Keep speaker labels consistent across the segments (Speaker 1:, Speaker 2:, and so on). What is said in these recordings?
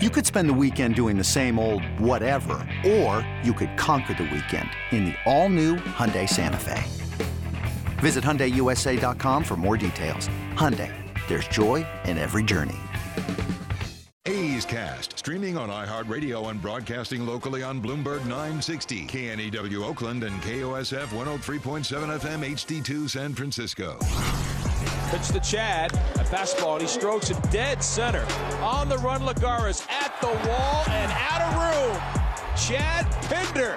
Speaker 1: You could spend the weekend doing the same old whatever, or you could conquer the weekend in the all-new Hyundai Santa Fe. Visit HyundaiUSA.com for more details. Hyundai, there's joy in every journey.
Speaker 2: A's Cast, streaming on iHeartRadio and broadcasting locally on Bloomberg 960, KNEW Oakland, and KOSF 103.7 FM HD2 San Francisco.
Speaker 3: Pitch to Chad. A fastball, and he strokes it dead center. On the run, Lagares at the wall and out of room. Chad Pinder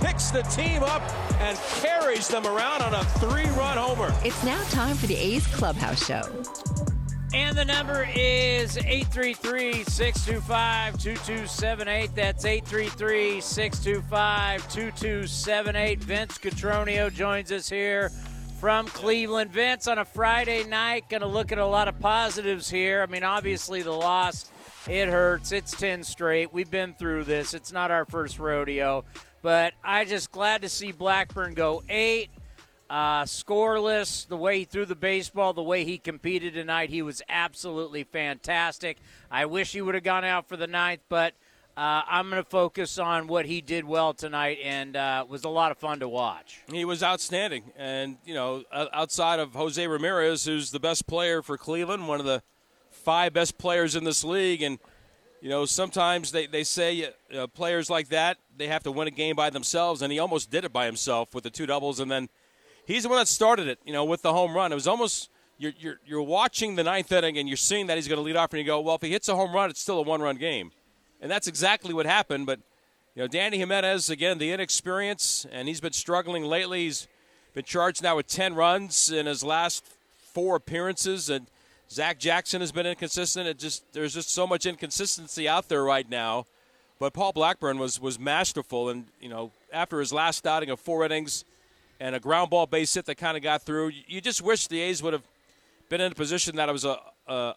Speaker 3: picks the team up and carries them around on a three-run homer.
Speaker 4: It's now time for the A's Clubhouse Show.
Speaker 5: And the number is 833 625 2278. That's 833 625 2278. Vince Cotroneo joins us here from Cleveland. Vince, on a Friday night, going to look at a lot of positives here. I mean, obviously, the loss, it hurts. It's 10 straight. We've been through this. It's not our first rodeo. But I just glad to see Blackburn go eight. Uh, scoreless, the way he threw the baseball, the way he competed tonight, he was absolutely fantastic. I wish he would have gone out for the ninth, but uh, I'm going to focus on what he did well tonight, and uh, was a lot of fun to watch.
Speaker 3: He was outstanding, and you know, outside of Jose Ramirez, who's the best player for Cleveland, one of the five best players in this league, and you know, sometimes they they say uh, players like that they have to win a game by themselves, and he almost did it by himself with the two doubles, and then he's the one that started it. You know, with the home run, it was almost. You're, you're, you're watching the ninth inning and you're seeing that he's going to lead off, and you go, well, if he hits a home run, it's still a one run game and that's exactly what happened. But you know, Dany Jimenez again, the inexperience, and he's been struggling lately. He's been charged now with 10 runs in his last four appearances, and Zach Jackson has been inconsistent. It just there's just so much inconsistency out there right now. But Paul Blackburn was was masterful, and you know, after his last outing of four innings and a ground ball base hit that kind of got through, you just wish the A's would have been in a position that it was a, a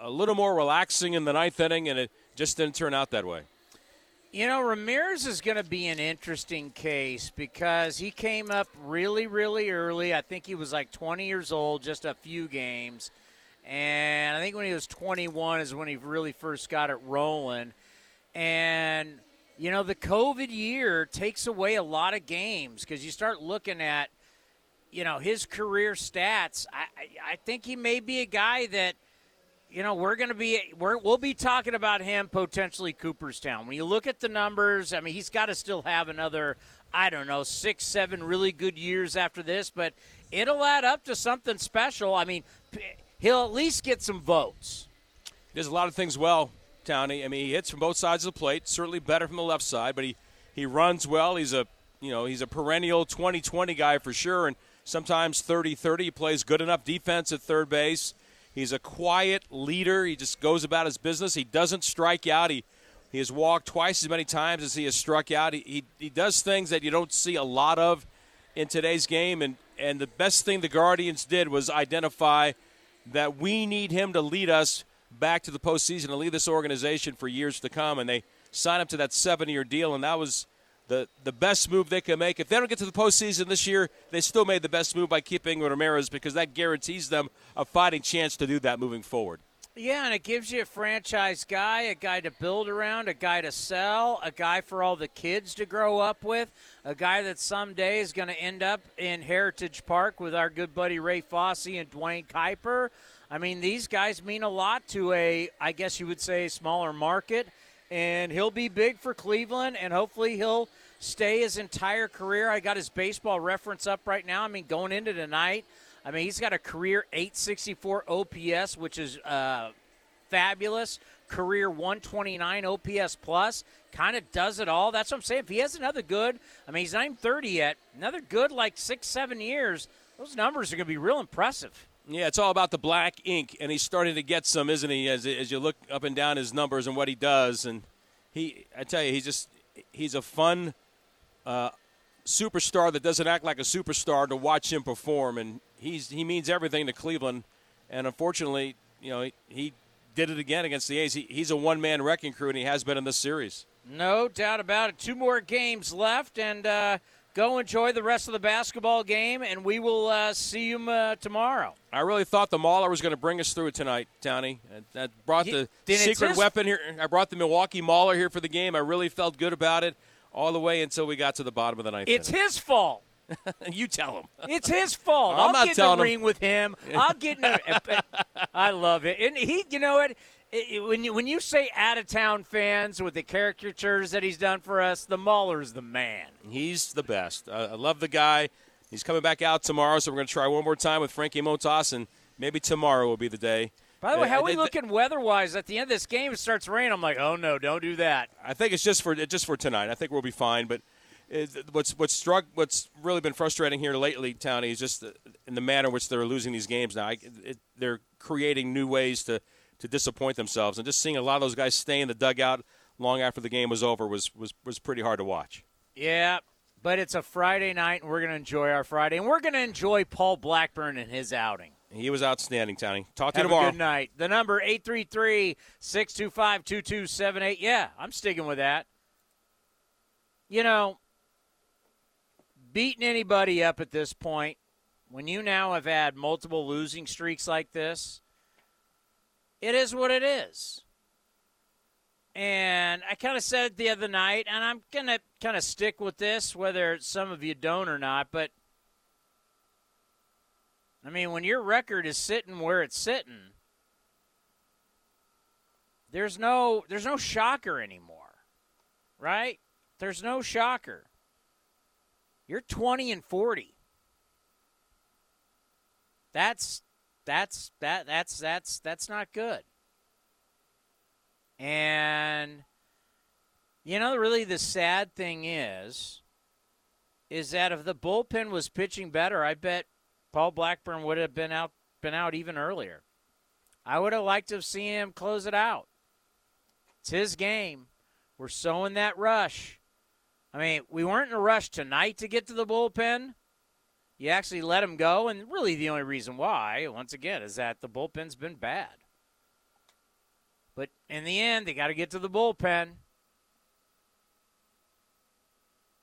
Speaker 3: a little more relaxing in the ninth inning, and it just didn't turn out that way.
Speaker 5: You know, Ramirez is going to be an interesting case because he came up really, really early. I think he was like 20 years old, just a few games. And I think when he was 21 is when he really first got it rolling. And, you know, the COVID year takes away a lot of games because you start looking at, you know, his career stats. I, I think he may be a guy that – you know, we're going to be we will be talking about him potentially Cooperstown. When you look at the numbers, I mean, he's got to still have another I don't know six, seven really good years after this, but it'll add up to something special. I mean, he'll at least get some votes.
Speaker 3: He does a lot of things well, Townie. I mean, he hits from both sides of the plate. Certainly better from the left side, but he he runs well. He's a you know he's a perennial 20-20 guy for sure, and sometimes 30-30. He plays good enough defense at third base He's a quiet leader. He just goes about his business. He doesn't strike out. He he has walked twice as many times as he has struck out. He, he, he does things that you don't see a lot of in today's game. And, and the best thing the Guardians did was identify that we need him to lead us back to the postseason and lead this organization for years to come. And they signed him to that seven year deal. And that was the, the best move they can make. If they don't get to the postseason this year, they still made the best move by keeping Ramirez because that guarantees them a fighting chance to do that moving forward.
Speaker 5: Yeah, and it gives you a franchise guy, a guy to build around, a guy to sell, a guy for all the kids to grow up with, a guy that someday is going to end up in Heritage Park with our good buddy Ray Fosse and Duane Kuiper. I mean, these guys mean a lot to a, I guess you would say, smaller market and he'll be big for Cleveland, and hopefully he'll stay his entire career. I got his baseball reference up right now. I mean, going into tonight, I mean, he's got a career 864 OPS, which is uh, fabulous. Career 129 OPS plus, kind of does it all. That's what I'm saying. If he has another good, I mean, he's not even 30 yet. Another good, like six, seven years, those numbers are going to be real impressive.
Speaker 3: Yeah, it's all about the black ink, and he's starting to get some, isn't he? As, as you look up and down his numbers and what he does, and he, I tell you, he's just he's a fun uh, superstar that doesn't act like a superstar to watch him perform, and he's he means everything to Cleveland, and unfortunately, you know, he, he did it again against the A's. He, he's a one man wrecking crew, and he has been in this series.
Speaker 5: No doubt about it. Two more games left, and. Uh, go enjoy the rest of the basketball game, and we will uh, see you uh, tomorrow.
Speaker 3: I really thought the Mauler was going to bring us through it tonight, Townie. That brought the secret
Speaker 5: his-
Speaker 3: weapon here. I brought the Milwaukee Mauler here for the game. I really felt good about it all the way until we got to the bottom of the ninth.
Speaker 5: It's his fault.
Speaker 3: you tell him.
Speaker 5: It's his fault.
Speaker 3: I'm
Speaker 5: I'll
Speaker 3: not
Speaker 5: get in
Speaker 3: telling
Speaker 5: the
Speaker 3: him.
Speaker 5: ring with him. I'll get in. A, I love it, and he. You know what? It- when you when you say out of town fans with the caricatures that he's done for us, the Mauler's the man.
Speaker 3: He's the best. Uh, I love the guy. He's coming back out tomorrow, so we're going to try one more time with Frankie Montas, and maybe tomorrow will be the day.
Speaker 5: By the way, how are we looking weather-wise? At the end of this game, it starts raining. I'm like, oh no, don't do that.
Speaker 3: I think it's just for just for tonight. I think we'll be fine. But what's what's struck what's really been frustrating here lately, Tony, is just the, in the manner in which they're losing these games. Now I, it, they're creating new ways to to disappoint themselves, and just seeing a lot of those guys stay in the dugout long after the game was over was was was pretty hard to watch.
Speaker 5: Yeah, but it's a Friday night, and we're going to enjoy our Friday, and we're going to enjoy Paul Blackburn and his outing.
Speaker 3: He was outstanding, Tony. Talk to
Speaker 5: Have
Speaker 3: you tomorrow.
Speaker 5: a good night. The number 833-625-2278. Yeah, I'm sticking with that. You know, beating anybody up at this point, when you now have had multiple losing streaks like this, it is what it is. And I kind of said it the other night, and I'm going to kind of stick with this, whether some of you don't or not, but I mean, when your record is sitting where it's sitting, there's no there's no shocker anymore. Right? There's no shocker. You're 20 and 40. That's that's that that's that's that's not good. And you know really the sad thing is is that if the bullpen was pitching better, I bet Paul Blackburn would have been out been out even earlier. I would have liked to have seen him close it out. It's his game. We're so in that rush. I mean, we weren't in a rush tonight to get to the bullpen. You actually let him go, and really the only reason why, once again, is that the bullpen's been bad. But in the end, they got to get to the bullpen.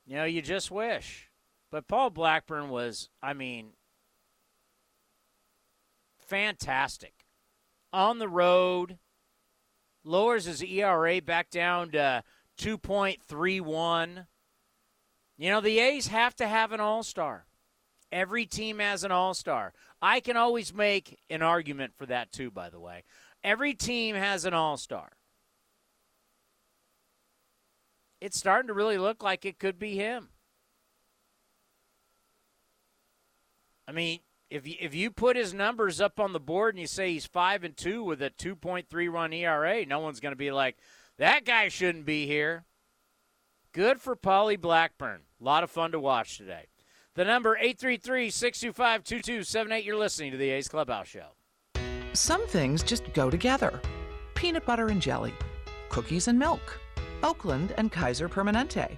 Speaker 5: You know, you just wish. But Paul Blackburn was, I mean, fantastic. On the road, lowers his ERA back down to 2.31. You know, the A's have to have an all star. Every team has an all star. I can always make an argument for that, too, by the way. Every team has an all star. It's starting to really look like it could be him. I mean, if you, if you put his numbers up on the board and you say he's five and two with a 2.3 run ERA, no one's going to be like, that guy shouldn't be here. Good for Polly Blackburn. A lot of fun to watch today. The number 833-625-2278. You're listening to the A's Clubhouse Show.
Speaker 6: Some things just go together peanut butter and jelly, cookies and milk, Oakland and Kaiser Permanente.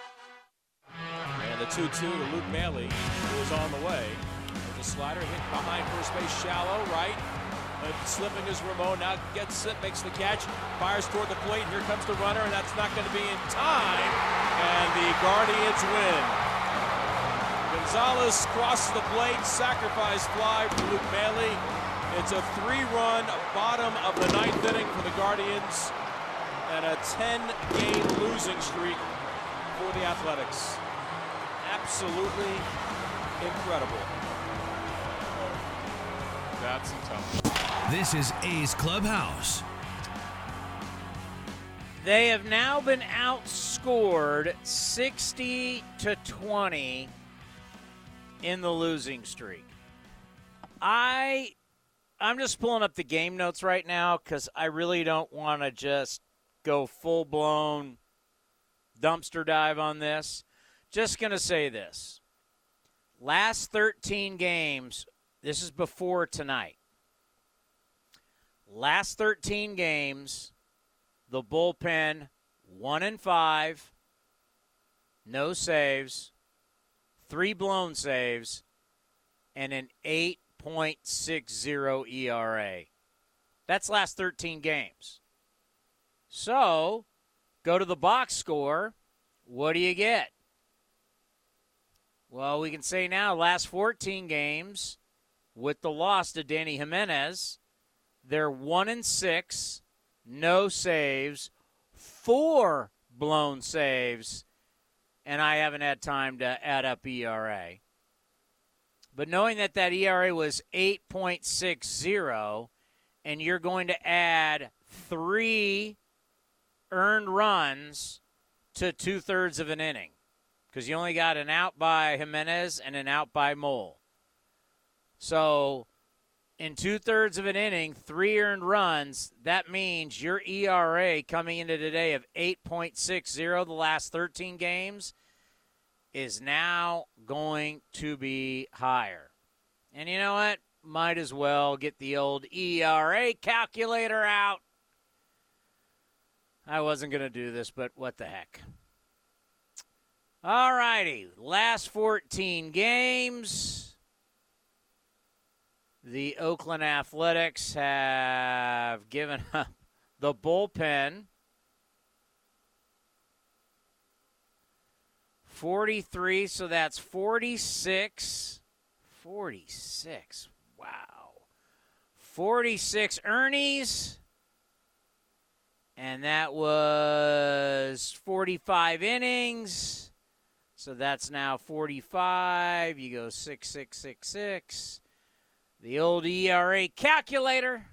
Speaker 3: And the 2 2 to Luke Maile, who is on the way. There's a slider hit behind first base, shallow, right. Uh, slipping is Ramon. Now gets it, makes the catch, fires toward the plate. Here comes the runner, and that's not going to be in time. And the Guardians win. Gonzalez crosses the plate, sacrifice fly for Luke Maile. It's a three-run bottom of the ninth inning for the Guardians, and a 10-game losing streak for the Athletics. Absolutely incredible.
Speaker 7: That's tough. This is A's Clubhouse.
Speaker 5: They have now been outscored 60 to 20 in the losing streak. I I'm just pulling up the game notes right now cuz I really don't want to just go full blown dumpster dive on this. Just going to say this. Last 13 games, this is before tonight. Last 13 games, the bullpen 1 and 5, no saves, 3 blown saves, and an 8.60 ERA. That's last 13 games. So, go to the box score. What do you get? Well, we can say now, last 14 games, with the loss to Dany Jimenez, they're one and six, no saves, four blown saves, and I haven't had time to add up ERA. But knowing that that ERA was 8.60, and you're going to add three earned runs to two thirds of an inning, because you only got an out by Jimenez and an out by Moll. So in two thirds of an inning, three earned runs, that means your ERA coming into today of 8.60 the last 13 games is now going to be higher. And you know what? Might as well get the old ERA calculator out. I wasn't going to do this, but what the heck. All righty. Last 14 games the Oakland Athletics have given up the bullpen 43, so that's 46. 46. Wow. 46 Ernie's. And that was 45 innings. So that's now 45. You go 6, 6, 6, 6 the old ERA calculator.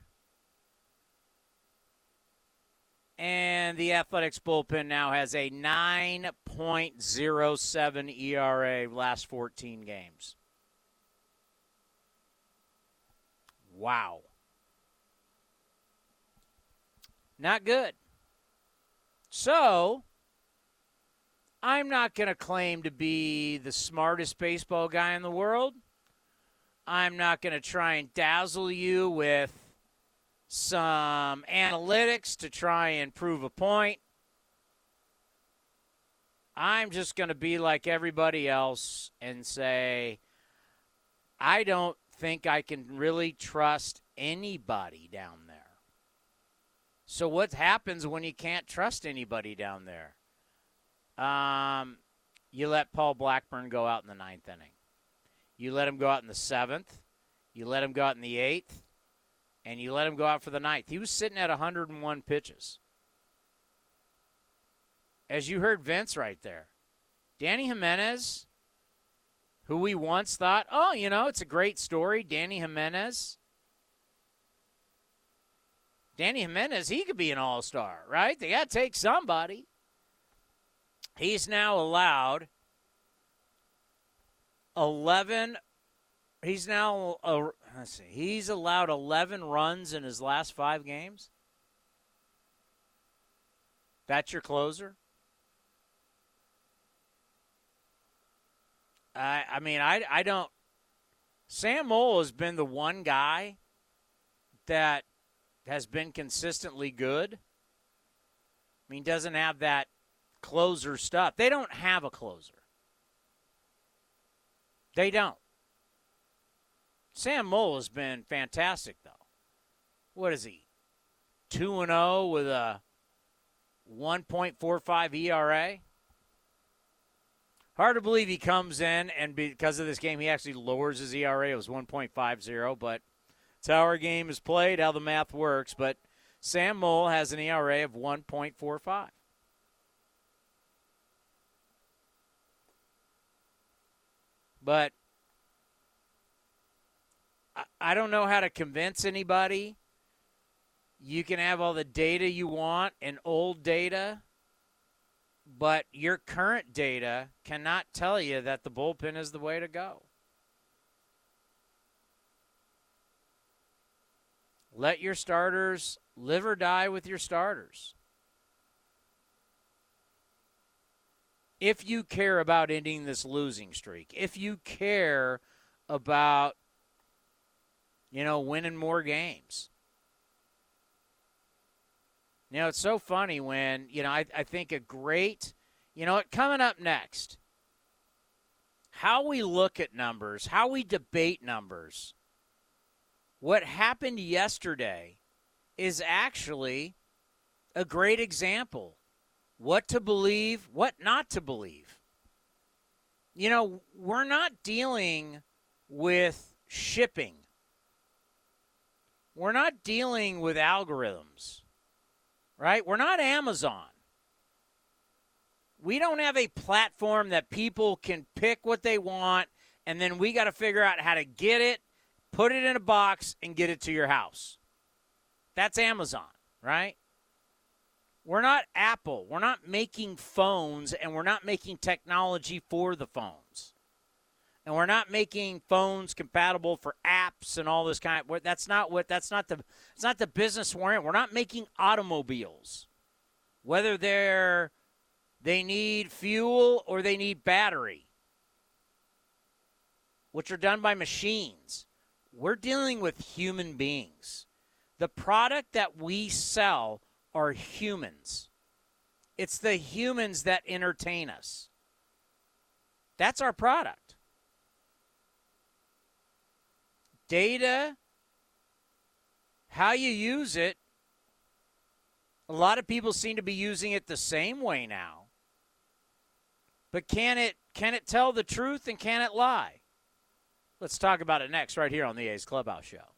Speaker 5: And the Athletics bullpen now has a 9.07 ERA last 14 games. Wow. Not good. So, I'm not going to claim to be the smartest baseball guy in the world. I'm not going to try and dazzle you with some analytics to try and prove a point. I'm just going to be like everybody else and say, I don't think I can really trust anybody down there. So, what happens when you can't trust anybody down there? Um, you let Paul Blackburn go out in the ninth inning. You let him go out in the seventh. You let him go out in the eighth. And you let him go out for the ninth. He was sitting at 101 pitches. As you heard Vince right there, Dany Jimenez, who we once thought, oh, you know, it's a great story. Dany Jimenez. Dany Jimenez, he could be an all star, right? They got to take somebody. He's now allowed 11 he's now uh, let's see he's allowed 11 runs in his last 5 games that's your closer I I mean I I don't Sam Moll has been the one guy that has been consistently good. I mean, doesn't have that closer stuff. They don't have a closer. They don't. Sam Moll has been fantastic, though. What is he? 2 and 0 with a 1.45 ERA. Hard to believe he comes in and because of this game, he actually lowers his ERA. It was 1.50, but it's how our game is played, how the math works. But Sam Moll has an ERA of 1.45. But I, don't know how to convince anybody you can have all the data you want and old data, but your current data cannot tell you that the bullpen is the way to go. Let your starters live or die with your starters. If you care about ending this losing streak, if you care about, you know, winning more games. You know, it's so funny when, you know, I, I think a great, you know, coming up next, how we look at numbers, how we debate numbers what happened yesterday is actually a great example. What to believe, what not to believe. You know, we're not dealing with shipping. We're not dealing with algorithms, right? We're not Amazon. We don't have a platform that people can pick what they want and then we got to figure out how to get it put it in a box, and get it to your house. That's Amazon, right? We're not Apple. We're not making phones and we're not making technology for the phones. And we're not making phones compatible for apps and all this kind of that's not what that's not the it's not the business we're in. We're not making automobiles. Whether they're they need fuel or they need battery, which are done by machines. We're dealing with human beings. The product that we sell are humans. It's the humans that entertain us. That's our product. Data, how you use it, a lot of people seem to be using it the same way now. But can it can it tell the truth and can it lie? Let's talk about it next, right here on the A's Clubhouse Show.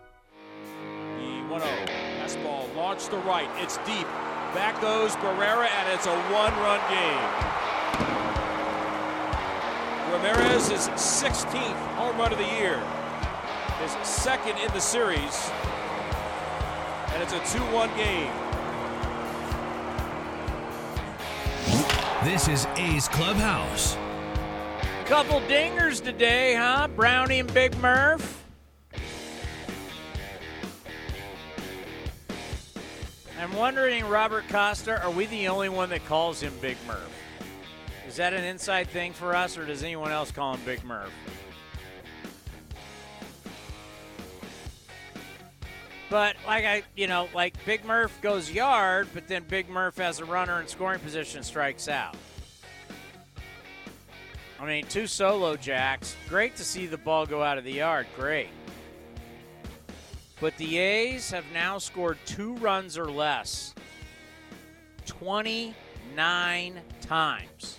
Speaker 3: 1 0. Fastball launched to right. It's deep. Back goes Barrera, and it's a one run game. Ramirez is 16th home run of the year, his second in the series, and it's a 2 1 game.
Speaker 8: This is A's Clubhouse.
Speaker 5: Couple dingers today, huh? Brownie and Big Murph. I'm wondering, Robert Costa, are we the only one that calls him Big Murph? Is that an inside thing for us, or does anyone else call him Big Murph? But like I, you know, like Big Murph goes yard, but then Big Murph has a runner in scoring position, strikes out. I mean, two solo jacks. Great to see the ball go out of the yard. Great. But the A's have now scored two runs or less 29 times.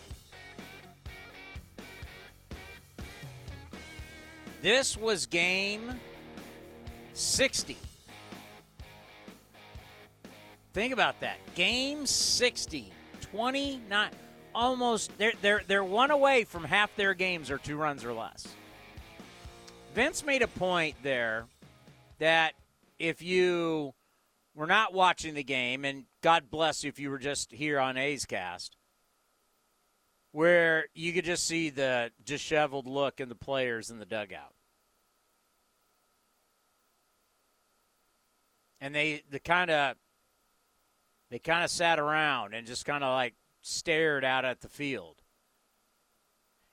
Speaker 5: This was game 60. Think about that. Game 60, 29 almost they're they're they're one away from half their games are two runs or less. Vince made a point there that if you were not watching the game, and God bless you if you were just here on A's Cast, where you could just see the disheveled look in the players in the dugout. And they the kind of they kind of sat around and just kind of like stared out at the field.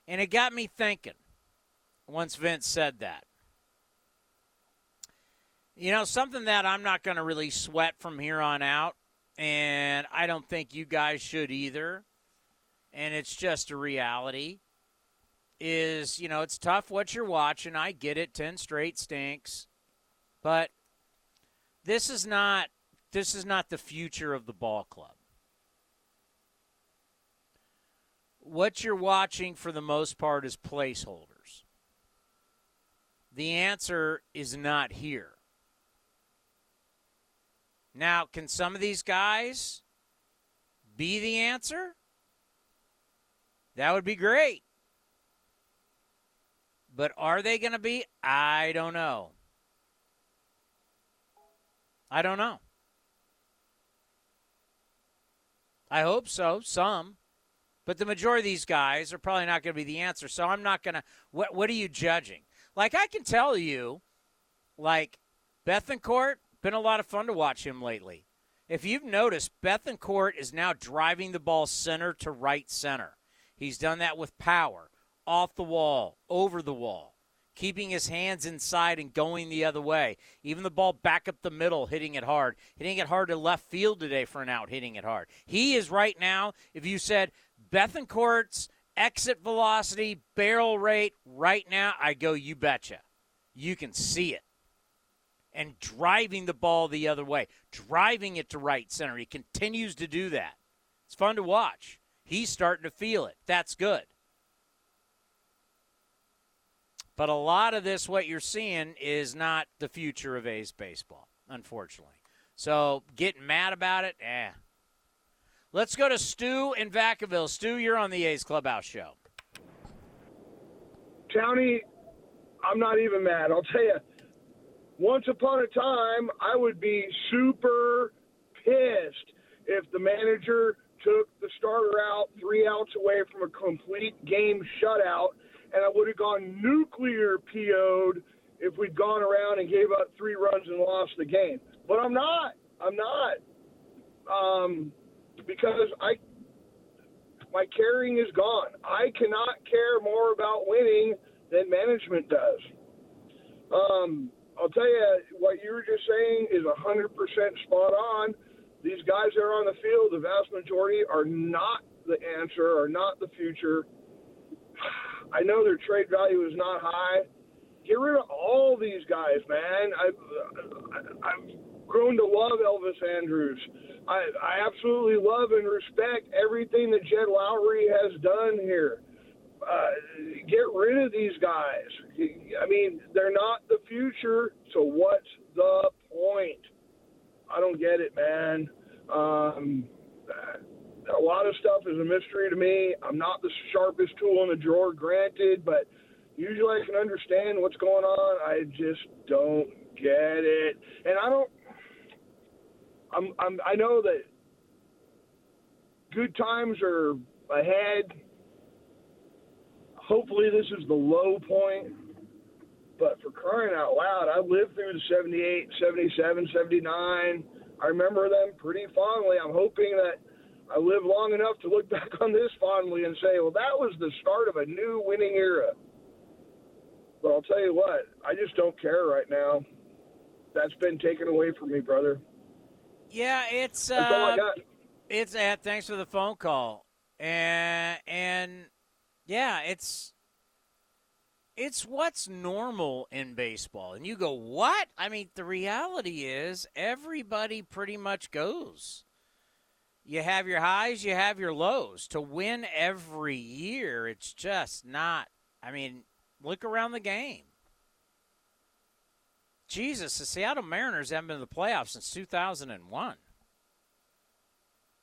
Speaker 5: And it got me thinking once Vince said that. You know, something that I'm not going to really sweat from here on out, and I don't think you guys should either, and it's just a reality, is, you know, it's tough what you're watching. I get it. 10 straight stinks. But this is not this is not the future of the ball club. what you're watching for the most part is placeholders. The answer is not here. Now, can some of these guys be the answer? That would be great. But are they going to be? I don't know. I don't know. I hope so, some. But the majority of these guys are probably not going to be the answer. So I'm not going to. What What are you judging? Like I can tell you, like Bethancourt, been a lot of fun to watch him lately. If you've noticed, Bethancourt is now driving the ball center to right center. He's done that with power, off the wall, over the wall, keeping his hands inside and going the other way. Even the ball back up the middle, hitting it hard. Hitting it hard to left field today for an out, hitting it hard. He is right now, if you said, Bethancourt's exit velocity, barrel rate right now, I go, you betcha. You can see it. And driving the ball the other way, driving it to right center. He continues to do that. It's fun to watch. He's starting to feel it. That's good. But a lot of this, what you're seeing, is not the future of A's baseball, unfortunately. So getting mad about it, eh, Let's go to Stu in Vacaville. Stu, you're on the A's Clubhouse show.
Speaker 9: Townie, I'm not even mad. I'll tell you, once upon a time, I would be super pissed if the manager took the starter out three outs away from a complete game shutout, and I would have gone nuclear PO'd if we'd gone around and gave up three runs and lost the game. But I'm not. I'm not. Um, because I my caring is gone. I cannot care more about winning than management does. Um, I'll tell you what you were just saying is 100% spot on. These guys that are on the field, the vast majority are not the answer, are not the future. I know their trade value is not high. Get rid of all these guys, man. I've, I've grown to love Elvis Andrus. I, I absolutely love and respect everything that Jed Lowrie has done here. Uh, get rid of these guys. I mean, they're not the future, so what's the point? I don't get it, man. Um, a lot of stuff is a mystery to me. I'm not the sharpest tool in the drawer, granted, but usually I can understand what's going on. I just don't get it. And I don't I'm, I'm I know that good times are ahead. Hopefully, this is the low point. But for crying out loud, I lived through the 78, 77, 79. I remember them pretty fondly. I'm hoping that I live long enough to look back on this fondly and say, well, that was the start of a new winning era. But I'll tell you what, I just don't care right now. that's been taken away from me, brother.
Speaker 5: Yeah, it's.
Speaker 9: That's all I
Speaker 5: Uh,
Speaker 9: got.
Speaker 5: it's uh, thanks for the phone call, and and yeah, it's it's what's normal in baseball. And you go, what? I mean, the reality is everybody pretty much goes. You have your highs, you have your lows. To win every year, it's just not. I mean, look around the game. Jesus, the Seattle Mariners haven't been in the playoffs since 2001.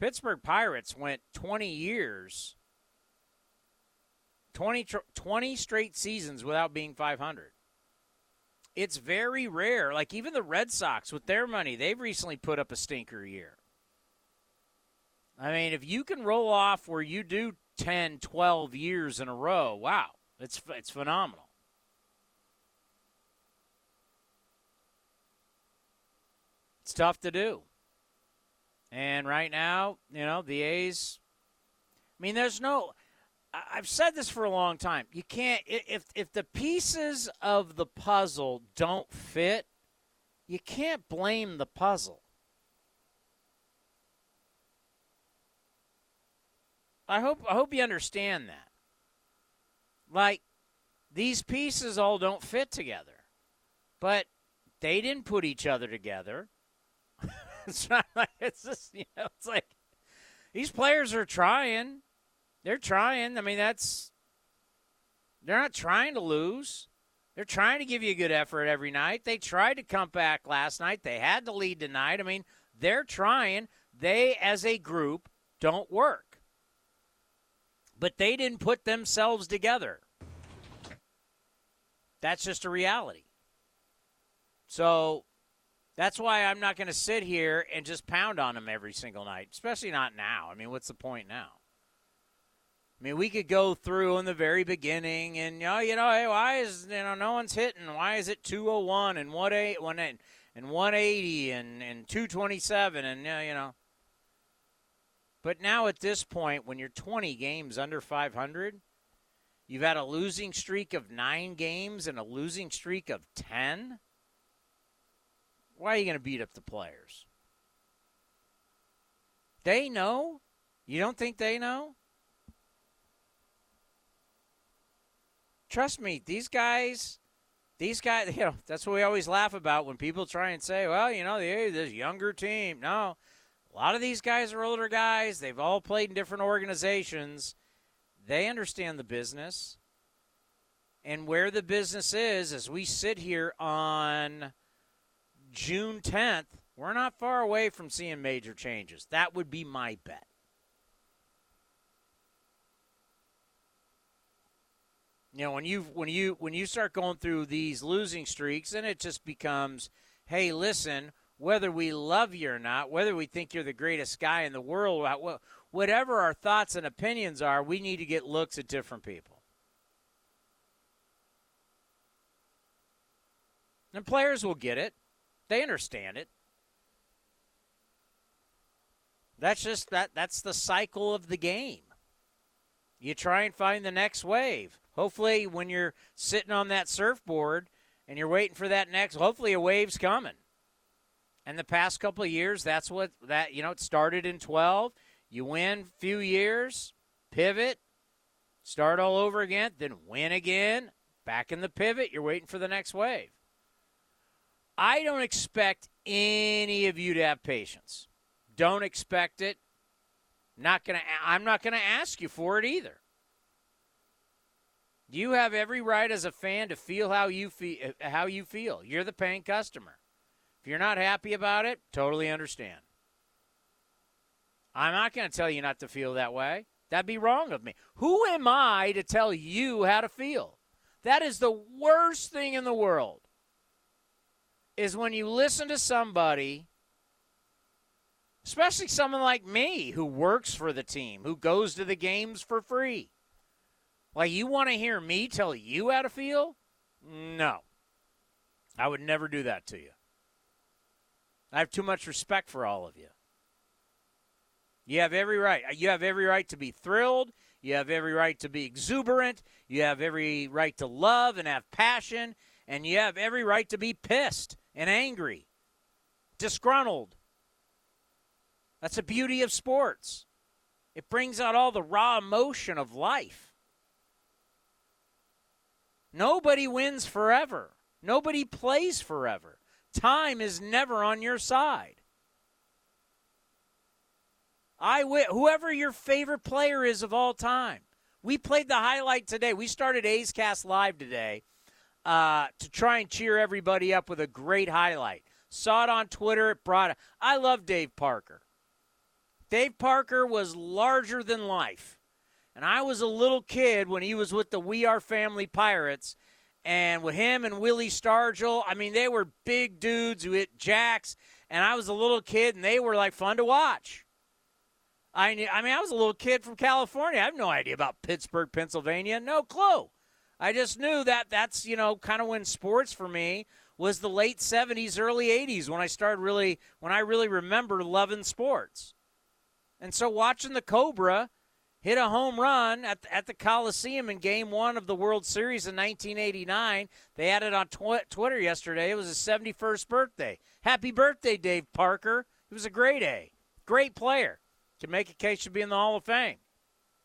Speaker 5: Pittsburgh Pirates went 20 years, 20, 20 straight seasons without being 500. It's very rare. Like even the Red Sox with their money, they've recently put up a stinker year. I mean, if you can roll off where you do 10, 12 years in a row, wow, it's it's phenomenal. It's tough to do. And right now, you know, the A's. I mean, there's no. I've said this for a long time. You can't if if the pieces of the puzzle don't fit, you can't blame the puzzle. I hope I hope you understand that. Like these pieces all don't fit together. But they didn't put each other together. it's not like it's just you know it's like these players are trying they're trying. I mean that's they're not trying to lose. They're trying to give you a good effort every night. They tried to come back last night. They had to lead tonight. I mean they're trying. They as a group don't work. But they didn't put themselves together. That's just a reality. So that's why I'm not going to sit here and just pound on them every single night, especially not now. I mean, what's the point now? I mean, we could go through in the very beginning and, oh, you know, hey, why is, you know, no one's hitting? Why is it 201 and 180 and 180 and, and 227 and, you know. But now at this point, when you're 20 games under 500, you've had a losing streak of nine games and a losing streak of 10. Why are you going to beat up the players? They know. You don't think they know? Trust me, these guys, these guys, you know, that's what we always laugh about when people try and say, well, you know, the this younger team. No, a lot of these guys are older guys. They've all played in different organizations. They understand the business. And where the business is, as we sit here on June 10th, we're not far away from seeing major changes. That would be my bet. You know, when you when you when you start going through these losing streaks, then it just becomes, hey, listen, whether we love you or not, whether we think you're the greatest guy in the world, whatever our thoughts and opinions are, we need to get looks at different people. And players will get it. They understand it. That's just that that's the cycle of the game. You try and find the next wave. Hopefully when you're sitting on that surfboard and you're waiting for that next hopefully a wave's coming. And the past couple of years that's what that you know it started in 12, you win a few years, pivot, start all over again, then win again, back in the pivot, you're waiting for the next wave. I don't expect any of you to have patience. Don't expect it. Not gonna. I'm not gonna ask you for it either. You have every right as a fan to feel how you feel. Uh, how you feel. You're the paying customer. If you're not happy about it, totally understand. I'm not going to tell you not to feel that way. That'd be wrong of me. Who am I to tell you how to feel? That is the worst thing in the world is when you listen to somebody, especially someone like me who works for the team, who goes to the games for free. Like, you want to hear me tell you how to feel? No. I would never do that to you. I have too much respect for all of you. You have every right. Uh, you have every right to be thrilled. You have every right to be exuberant. You have every right to love and have passion And you have every right to be pissed and angry, disgruntled. That's the beauty of sports. It brings out all the raw emotion of life. Nobody wins forever. Nobody plays forever. Time is never on your side. I w- whoever your favorite player is of all time. We played the highlight today. We started A's Cast Live today uh, to try and cheer everybody up with a great highlight. Saw it on Twitter. It brought. I love Dave Parker. Dave Parker was larger than life. And I was a little kid when he was with the We Are Family Pirates. And with him and Willie Stargell, I mean, they were big dudes who hit jacks. And I was a little kid, and they were like fun to watch. I, knew, I mean, I was a little kid from California. I have no idea about Pittsburgh, Pennsylvania. No clue. I just knew that that's, you know, kind of when sports for me was the late 70s, early 80s when I started really, when I really remember loving sports. And so watching the Cobra hit a home run at, at the Coliseum in game one of the World Series in 1989, they had it on tw- Twitter yesterday. It was his 71st birthday. Happy birthday, Dave Parker. He was a great A. Great player. Can make a case to be in the Hall of Fame.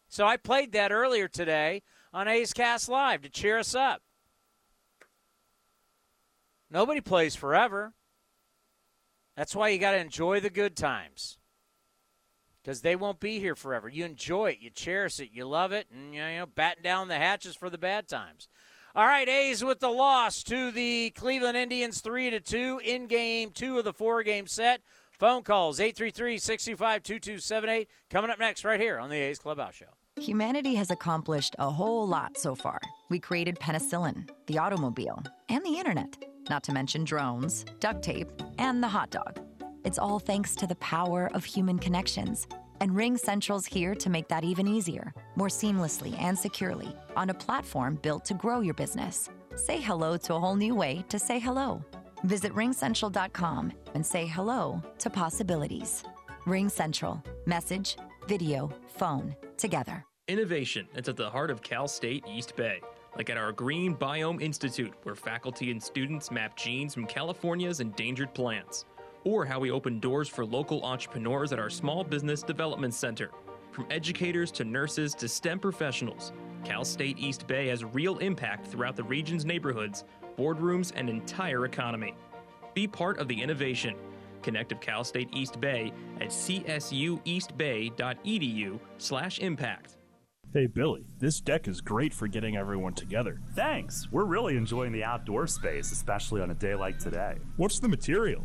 Speaker 5: So I played that earlier today on A's Cast Live to cheer us up. Nobody plays forever. That's why you got to enjoy the good times because they won't be here forever. You enjoy it, you cherish it, you love it, and you know, batten down the hatches for the bad times. All right, A's with the loss to the Cleveland Indians 3 to 2 in game 2 of the four-game set. Phone calls 833-625-2278 coming up next right here on the A's Clubhouse show.
Speaker 10: Humanity has accomplished a whole lot so far. We created penicillin, the automobile, and the internet, not to mention drones, duct tape, and the hot dog. It's all thanks to the power of human connections. And RingCentral's here to make that even easier, more seamlessly and securely on a platform built to grow your business. Say hello to a whole new way to say hello. Visit ringcentral.com and say hello to possibilities. Ring Central. Message, video, phone, together.
Speaker 11: Innovation that's at the heart of Cal State East Bay, like at our Green Biome Institute, where faculty and students map genes from California's endangered plants or how we open doors for local entrepreneurs at our Small Business Development Center. From educators to nurses to STEM professionals, Cal State East Bay has real impact throughout the region's neighborhoods, boardrooms, and entire economy. Be part of the innovation. Connect with Cal State East Bay at csueastbay.edu slash impact.
Speaker 12: Hey, Billy, this deck is great for getting everyone together.
Speaker 13: Thanks. We're really enjoying the outdoor space, especially on a day like today.
Speaker 12: What's the material?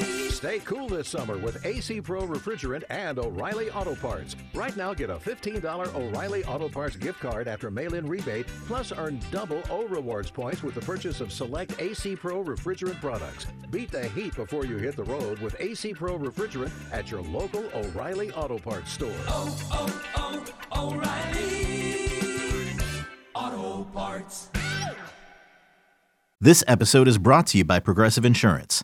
Speaker 14: Stay cool this summer with AC Pro refrigerant and O'Reilly Auto Parts. Right now, get a $15 O'Reilly Auto Parts gift card after mail in rebate, plus earn double O Rewards points with the purchase of select AC Pro refrigerant products. Beat the heat before you hit the road with AC Pro refrigerant at your local O'Reilly Auto Parts store.
Speaker 15: Oh, oh, oh, O'Reilly! Auto Parts.
Speaker 16: This episode is brought to you by Progressive Insurance.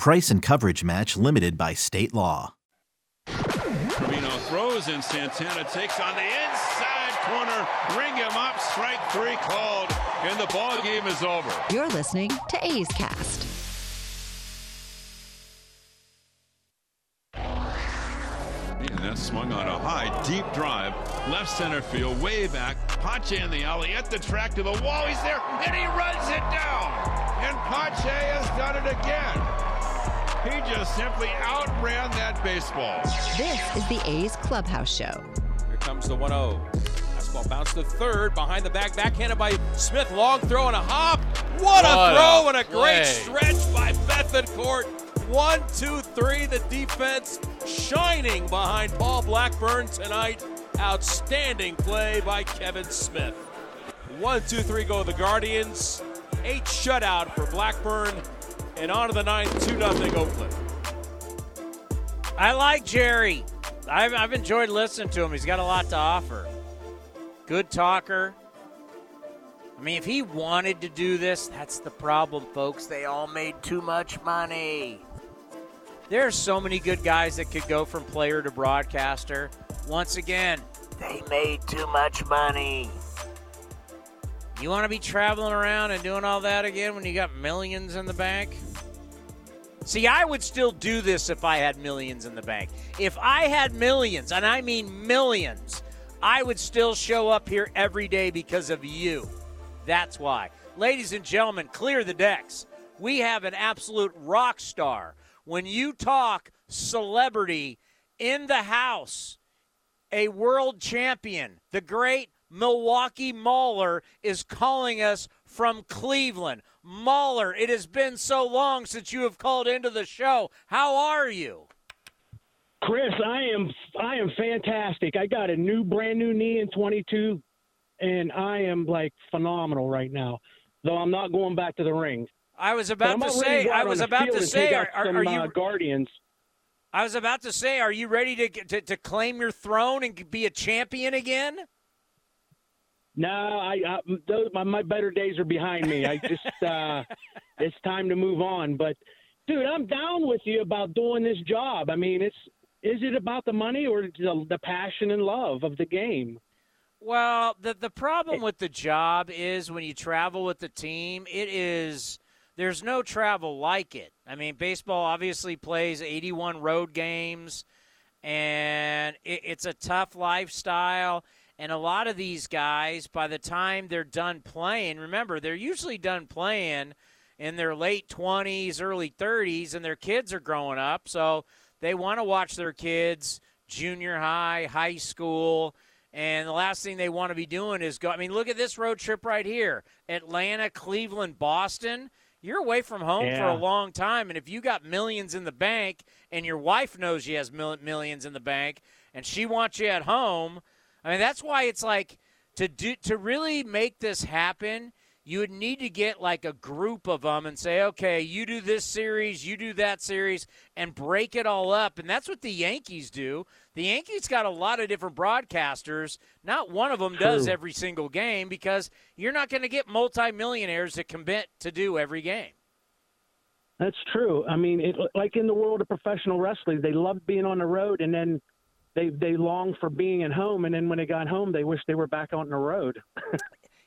Speaker 16: Price and coverage match limited by state law.
Speaker 17: Trevino throws and Santana takes on the inside corner. Ring him up. Strike three called, and the ball game is over.
Speaker 4: You're listening to A's Cast.
Speaker 17: And that's swung on a high, deep drive, left center field, way back. Pache in the alley at the track to the wall. He's there, and he runs it down. And Pache has done it again. He just simply outran that baseball.
Speaker 4: This is the A's Clubhouse Show.
Speaker 3: Here comes the 1 0. Fastball bounced to third, behind the bag, backhanded by Smith. Long throw and a hop. What,
Speaker 18: What
Speaker 3: a throw
Speaker 18: a
Speaker 3: and a great stretch by Bethancourt. One, two, three. The defense shining behind Paul Blackburn tonight. Outstanding play by Kevin Smith. One, two, three go the Guardians. Eight shutout for Blackburn. And on to the ninth, 2 0 Oakland.
Speaker 5: I like Jerry. I've, I've enjoyed listening to him. He's got a lot to offer. Good talker. I mean, if he wanted to do this, that's the problem, folks. They all made too much money. There are so many good guys that could go from player to broadcaster. Once again, they made too much money. You want to be traveling around and doing all that again when you got millions in the bank? See, I would still do this if I had millions in the bank. If I had millions, and I mean millions, I would still show up here every day because of you. That's why. Ladies and gentlemen, clear the decks. We have an absolute rock star. When you talk celebrity in the house, a world champion, the great Milwaukee Mauler is calling us from Cleveland. Mauler, it has been so long since you have called into the show. How are you?
Speaker 18: Chris, I am I am fantastic. I got a new brand new knee in 22 and I am like phenomenal right now. Though I'm not going back to the ring.
Speaker 5: I was about to say. I was about to say. Are, are,
Speaker 18: some,
Speaker 5: are
Speaker 18: uh,
Speaker 5: you?
Speaker 18: Guardians?
Speaker 5: I was about to say. Are you ready to, to to claim your throne and be a champion again?
Speaker 18: No, I, I those my, my better days are behind me. I just uh it's time to move on. But dude, I'm down with you about doing this job. I mean, it's is it about the money or the, the passion and love of the game?
Speaker 5: Well, the the problem with the job is when you travel with the team, it is there's no travel like it. I mean, baseball obviously plays 81 road games, and it, it's a tough lifestyle. And a lot of these guys, by the time they're done playing, remember they're usually done playing in their late 20s, early 30s, and their kids are growing up, so they want to watch their kids junior high, high school. And the last thing they want to be doing is go. I mean, look at this road trip right here Atlanta, Cleveland, Boston. You're away from home for a long time. And if you got millions in the bank and your wife knows she has millions in the bank and she wants you at home, I mean, that's why it's like to do to really make this happen, you would need to get like a group of them and say, okay, you do this series, you do that series, and break it all up. And that's what the Yankees do. The Yankees got a lot of different broadcasters. Not one of them does every single game because you're not going to get multimillionaires that commit to do every game.
Speaker 18: That's true. I mean, it, like in the world of professional wrestling, they love being on the road, and then they they long for being at home, and then when they got home, they wish they were back on the road.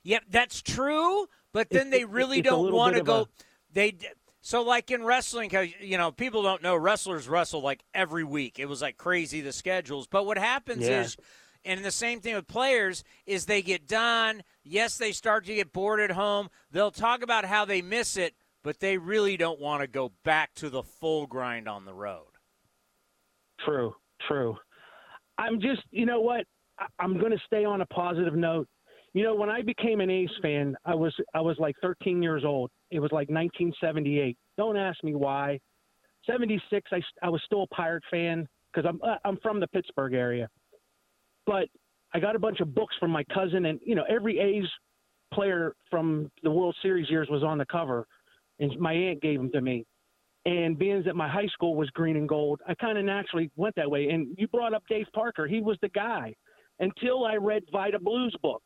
Speaker 5: Yep, that's true. But then they really
Speaker 18: it's
Speaker 5: don't want to go. They so like in wrestling, you know, people don't know wrestlers wrestle like every week. It was like crazy the schedules. But what happens
Speaker 18: Yeah.
Speaker 5: is, and the same thing with players is they get done. Yes, they start to get bored at home. They'll talk about how they miss it, but they really don't want to go back to the full grind on the road.
Speaker 18: True, true. I'm just, you know what? I'm going to stay on a positive note. You know, when I became an A's fan, I was I was like 13 years old. It was like 1978. Don't ask me why. 76, I, I was still a Pirate fan because I'm uh, I'm from the Pittsburgh area. But I got a bunch of books from my cousin, and you know, every A's player from the World Series years was on the cover, and my aunt gave them to me. And being that my high school was green and gold, I kind of naturally went that way. And you brought up Dave Parker; he was the guy until I read Vida Blue's book,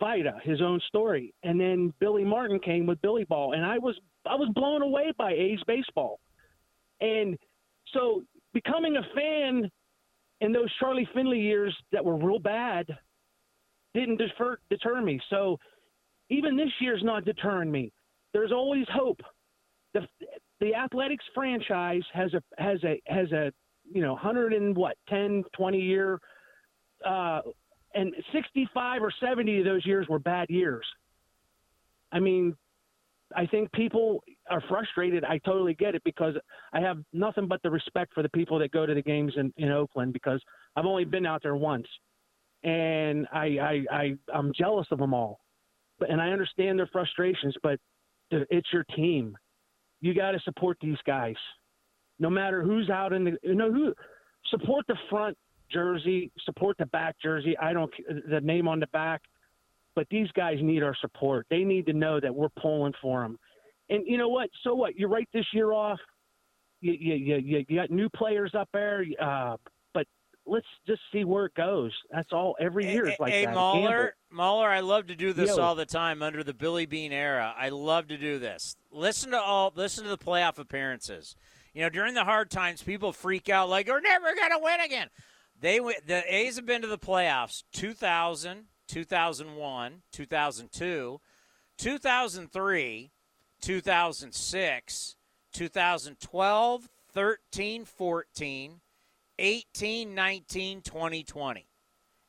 Speaker 18: Vita, his own story, and then Billy Martin came with Billy Ball, and I was I was blown away by A's baseball. And so becoming a fan in those Charlie Finley years that were real bad didn't defer, deter me. So even this year's not deterring me. There's always hope. The the athletics franchise has a has a has a you know 100 and what 10 20 year uh and 65 or 70 of those years were bad years. I mean, I think people are frustrated. I totally get it because I have nothing but the respect for the people that go to the games in, in Oakland because I've only been out there once, and I, I I I'm jealous of them all, and I understand their frustrations. But it's your team. You got to support these guys, no matter who's out in the you know who support the front jersey, support the back jersey. I don't the name on the back, but these guys need our support. They need to know that we're pulling for them. And you know what? So what? You write this year off. You you you, you got new players up there, uh, let's just see where it goes. That's all. Every year is like
Speaker 5: hey,
Speaker 18: that.
Speaker 5: Mauler, Mauler, I love to do this
Speaker 18: Yo.
Speaker 5: all the time under the Billy Beane era. I love to do this. Listen to all, listen to the playoff appearances. You know, during the hard times, people freak out like, "We're never going to win again." They went- the A's have been to the playoffs 2000, 2001, 2002, 2003, 2006, 2012, 13, 14, 18, 19, 20, 20.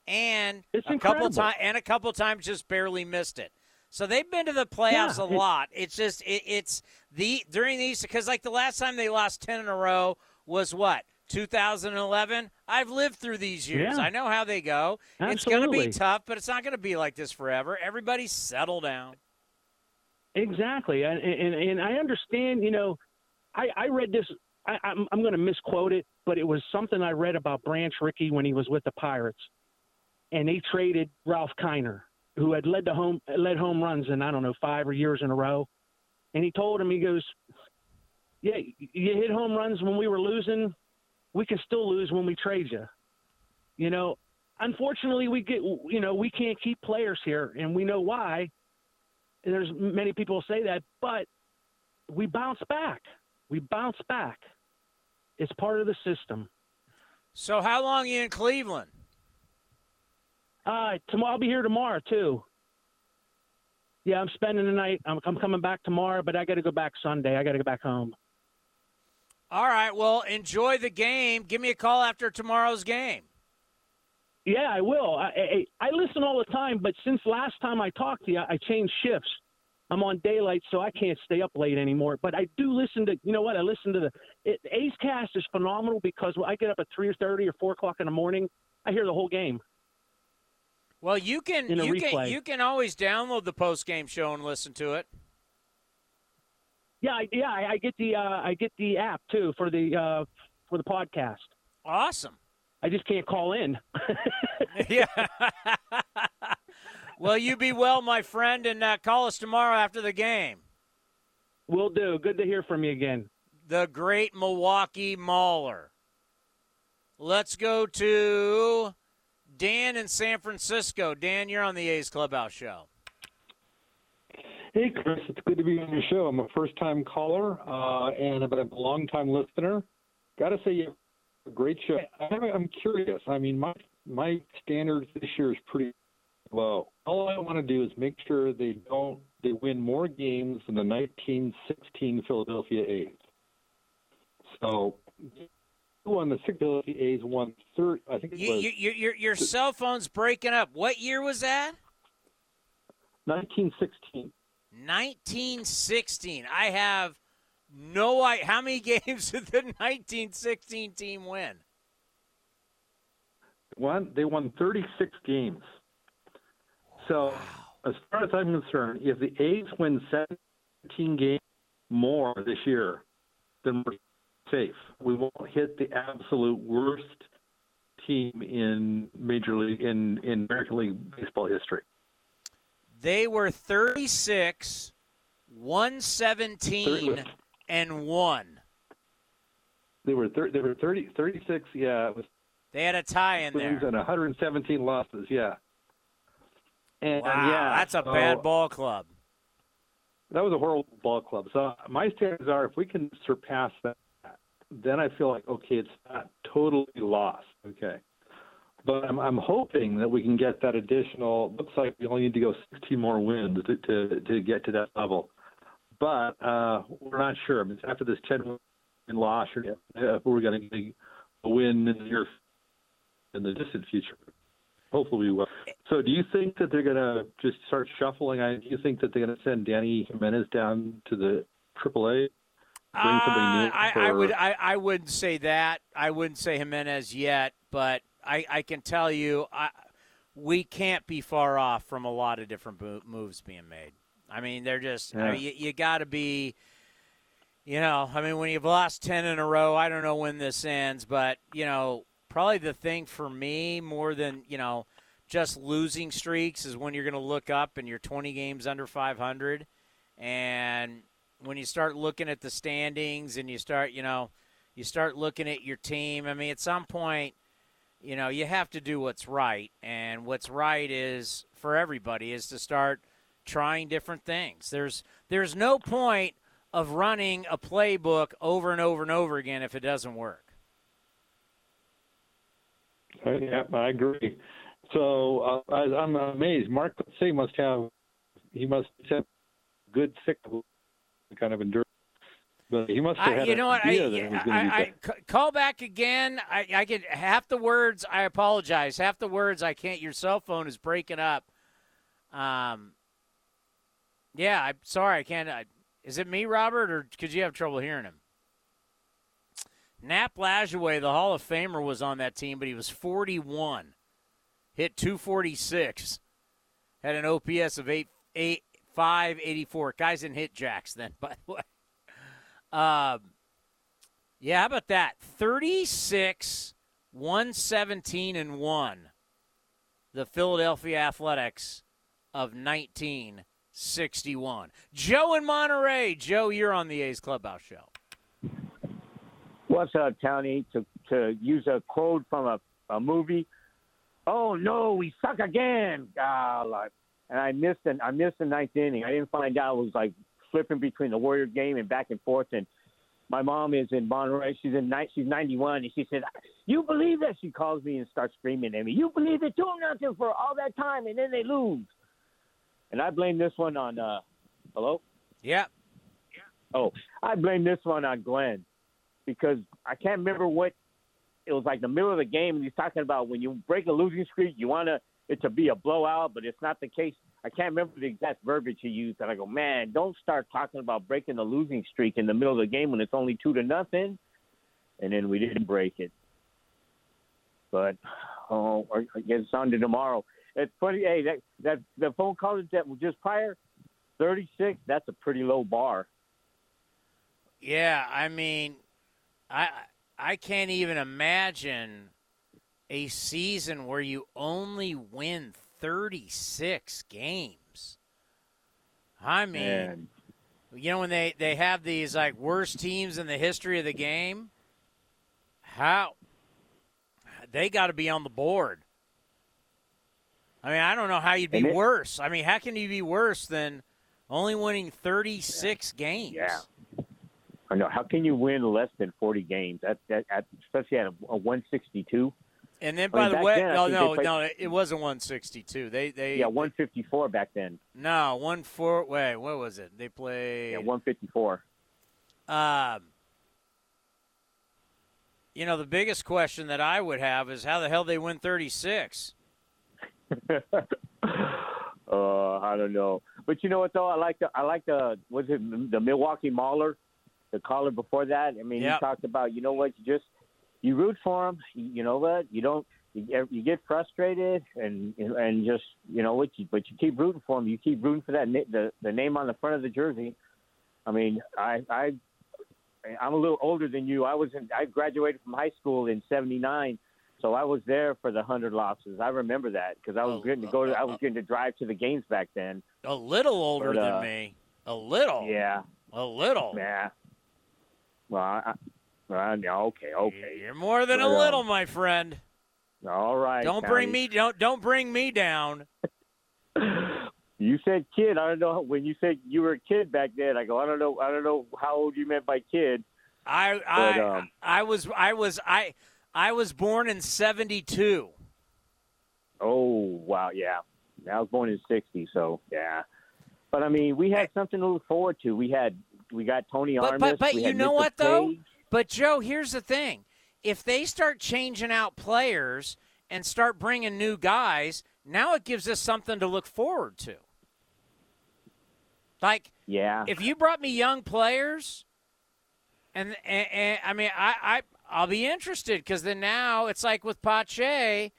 Speaker 5: And
Speaker 18: It's
Speaker 5: a couple times and a couple times just barely missed it. So they've been to the playoffs
Speaker 18: Yeah,
Speaker 5: a lot. It's just it, it's the during these because like the last time they lost 10 in a row was what? 2011. I've lived through these years.
Speaker 18: Yeah.
Speaker 5: I know how they go. It's going to be tough, but it's not going to be like this forever. Everybody settle down.
Speaker 18: Exactly, and and, and I understand. You know, I, I read this. I, I'm I'm going to misquote it, but it was something I read about Branch Rickey when he was with the Pirates, and they traded Ralph Kiner, who had led the home led home runs in I don't know five or years in a row, and he told him he goes, "Yeah, you hit home runs when we were losing. We can still lose when we trade you." You know, unfortunately, we get you know we can't keep players here, and we know why and there's many people say that, but we bounce back. We bounce back. It's part of the system.
Speaker 5: So how long are you in Cleveland?
Speaker 18: Uh, tomorrow I'll be here tomorrow too. Yeah, I'm spending the night. I'm, I'm coming back tomorrow, but I got to go back Sunday. I got to go back home.
Speaker 5: All right. Well, enjoy the game. Give me a call after tomorrow's game.
Speaker 18: Yeah, I will. I, I, I listen all the time, but since last time I talked to you, I changed shifts. I'm on daylight, so I can't stay up late anymore. But I do listen to. You know what? I listen to the it, A's Cast is phenomenal because when I get up at three or thirty or four o'clock in the morning, I hear the whole game.
Speaker 5: Well, you can you can you can always download the post game show and listen to it.
Speaker 18: Yeah, I, yeah, I, I get the uh, I get the app too for the uh, for the podcast.
Speaker 5: Awesome.
Speaker 18: I just can't call in.
Speaker 5: yeah. well, you be well, my friend, and uh, call us tomorrow after the game.
Speaker 18: Will do. Good to hear from you again.
Speaker 5: The great Milwaukee Mauler. Let's go to Dan in San Francisco. Dan, you're on the A's Clubhouse Show.
Speaker 19: Hey, Chris, it's good to be on your show. I'm a first time caller, uh, and but I'm a long time listener. Got to say, you have a great show. I'm, I'm curious. I mean, my my standards this year is pretty low. All I want to do is make sure they don't they win more games than the 1916 Philadelphia A's. So, who won the Philadelphia A's won third? I think it
Speaker 5: You,
Speaker 19: was
Speaker 5: you, you, your your cell phone's breaking up. What year was that?
Speaker 19: 1916.
Speaker 5: 1916. I have no idea. How many games did the 1916 team win?
Speaker 19: Won they won 36 games. So, as far as I'm concerned, if the A's win 17 games more this year, then we're safe. We won't hit the absolute worst team in Major League in in American League baseball history.
Speaker 5: They were 36, 117,
Speaker 19: Thirty-
Speaker 5: and 1.
Speaker 19: They were thir- they were 30 36. Yeah, it was
Speaker 5: They had a tie in there.
Speaker 19: and 117 losses. Yeah. And,
Speaker 5: Wow,
Speaker 19: yeah,
Speaker 5: that's a
Speaker 19: so-
Speaker 5: bad ball club.
Speaker 19: That was a horrible ball club. So my standards are if we can surpass that, then I feel like okay, it's not totally lost. Okay, but I'm I'm hoping that we can get that additional. Looks like we only need to go 16 more wins to to, to get to that level, but uh, we're not sure. I mean, after this 10 win loss, or if we're going to win in the near in the distant future. Hopefully, we will. So, do you think that they're going to just start shuffling? I, do you think that they're going to send Dany Jimenez down to the AAA?
Speaker 5: Uh, I, I would I, I wouldn't say that. I wouldn't say Jimenez yet, but I, I can tell you I, we can't be far off from a lot of different moves being made. I mean, they're just I
Speaker 19: Yeah.
Speaker 5: mean, you, you got to be. You know, I mean, when you've lost ten in a row, I don't know when this ends, but you know, probably the thing for me more than you know just losing streaks is when you're going to look up and you're 20 games under 500 and when you start looking at the standings and you start you know you start looking at your team i mean at some point you know you have to do what's right and what's right is for everybody is to start trying different things. There's there's no point of running a playbook over and over and over again if it doesn't work
Speaker 19: yeah, I agree. So uh, I, I'm amazed. Mark Say must have he must have good sick kind of endurance. But he must have
Speaker 5: I,
Speaker 19: had
Speaker 5: you know what? I,
Speaker 19: idea that he was going to
Speaker 5: I, I, c- call back again. I, I get half the words. I apologize. Half the words I can't. Your cell phone is breaking up. Um. Yeah, I'm sorry. I can't. I, is it me, Robert, or could you have trouble hearing him? Nap Lajoie, the Hall of Famer, was on that team, but he was 41. Hit 246. Had an OPS of 8, 8 584. Guys didn't hit jacks then, by the way. Um, yeah, how about that? 36, 117, and 1. The Philadelphia Athletics of 1961. Joe in Monterey. Joe, you're on the A's Clubhouse Show.
Speaker 20: What's up, Tony? To to use a quote from a, a movie. Oh no, we suck again. Ah, like, and I missed the I missed the ninth inning. I didn't find out it was like flipping between the Warrior game and back and forth. And my mom is in Monterey. She's in night. She's 91, and she said, "You believe that?" She calls me and starts screaming at me. You believe it? Two nothing for all that time, and then they lose. And I blame this one on. uh Hello.
Speaker 5: Yeah. Yeah.
Speaker 20: Oh, I blame this one on Glenn because I can't remember what it was like the middle of the game and he's talking about when you break a losing streak, you want it to be a blowout, but it's not the case. I can't remember the exact verbiage he used, and I go, man, don't start talking about breaking the losing streak in the middle of the game when it's only two to nothing. And then we didn't break it. But oh, I guess it's on to tomorrow. It's funny. Hey, that that the phone call that was just prior, thirty six. That's a pretty low bar.
Speaker 5: Yeah, I mean, I I can't even imagine a season where you only win 36 games. I mean,
Speaker 20: Man.
Speaker 5: you know when they they have these like worst teams in the history of the game, how they got to be on the board. I mean, I don't know how you'd be
Speaker 20: it-
Speaker 5: worse. I mean, how can you be worse than only winning 36 games?
Speaker 20: Yeah. I know. How can you win less than forty games? That that at, especially at a, a one sixty two.
Speaker 5: And then,
Speaker 20: I mean,
Speaker 5: by the way,
Speaker 20: then,
Speaker 5: no, no,
Speaker 20: played-
Speaker 5: no, it wasn't 162. They, they,
Speaker 20: Yeah, one fifty four back then.
Speaker 5: no, one four. Wait, what was it? They played.
Speaker 20: Yeah, one fifty four.
Speaker 5: Um, you know, the biggest question that I would have is how the hell they win 36.
Speaker 20: Uh, I don't know, but you know what though? I like the I like the was it the Milwaukee Mauler, the caller before that. I mean,
Speaker 5: Yep.
Speaker 20: he talked about you know what you just you root for him. You, know what you don't you get, you get frustrated and and just you know what you but you keep rooting for him. You keep rooting for that the the name on the front of the jersey. I mean, I I I'm a little older than you. I was in I graduated from high school in '79. So I was there for the hundred losses. I remember that because I was getting to go. To, I was getting to drive to the games back then.
Speaker 5: A little older
Speaker 20: But, uh,
Speaker 5: than me. A little.
Speaker 20: Yeah,
Speaker 5: A little.
Speaker 20: yeah. Well, I, yeah, okay, okay.
Speaker 5: You're more than a
Speaker 20: um,
Speaker 5: little, my friend.
Speaker 20: All right.
Speaker 5: Don't bring me don't don't bring me down.
Speaker 20: You said kid. I don't know when you said you were a kid back then. I go. I don't know. I don't know how old you meant by kid.
Speaker 5: I I
Speaker 20: But, um,
Speaker 5: I was I was I I was born in 72.
Speaker 20: Oh wow, yeah. I was born in '60, so yeah. But I mean, we had something to look forward to. We had we got Tony
Speaker 5: But but but you know
Speaker 20: Mr.
Speaker 5: what though?
Speaker 20: Page.
Speaker 5: But Joe, here's the thing: if they start changing out players and start bringing new guys, now it gives us something to look forward to. Like,
Speaker 20: Yeah.
Speaker 5: if you brought me young players, and, and, and I mean, I, I I'll be interested because then now it's like with Pache,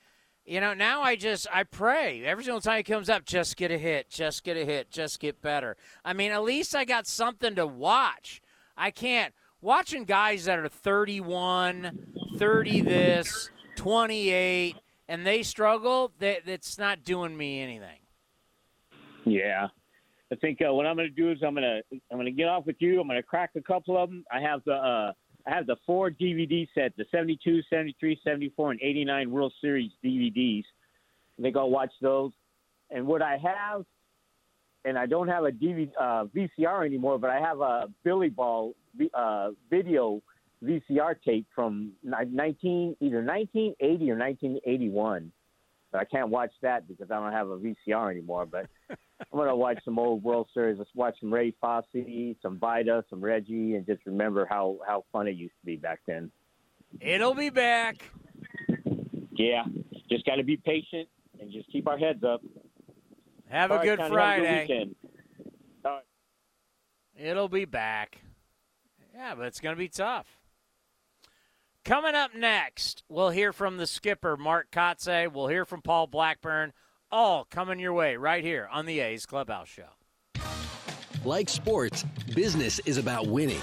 Speaker 5: you know. Now I just I pray every single time he comes up, just get a hit, just get a hit, just get better. I mean, at least I got something to watch. I can't watching guys that are 31, 30 this, 28, and they struggle. That that's not doing me anything.
Speaker 20: Yeah, I think uh, what I'm going to do is I'm going to I'm going to get off with you. I'm going to crack a couple of them. I have the uh, I have the four DVD set, the 72, 73, 74, and 89 World Series DVDs. I think I'll watch those. And what I have, and I don't have a DVD, uh, VCR anymore, but I have a Billy Ball uh, video VCR tape from 19 either 1980 or 1981. But I can't watch that because I don't have a VCR anymore. But I'm gonna watch some old World Series. Let's watch some Ray Fosse, some Vida, some Reggie, and just remember how how fun it used to be back then.
Speaker 5: It'll be back.
Speaker 20: Yeah, just got to be patient and just keep our heads up.
Speaker 5: Have a good
Speaker 20: Connie,
Speaker 5: Friday.
Speaker 20: Have a good weekend. All right.
Speaker 5: It'll be back. Yeah, but it's going to be tough. Coming up next, we'll hear from the skipper, Mark Kotsay. We'll hear from Paul Blackburn. All coming your way right here on the A's Clubhouse Show.
Speaker 7: Like sports, business is about winning.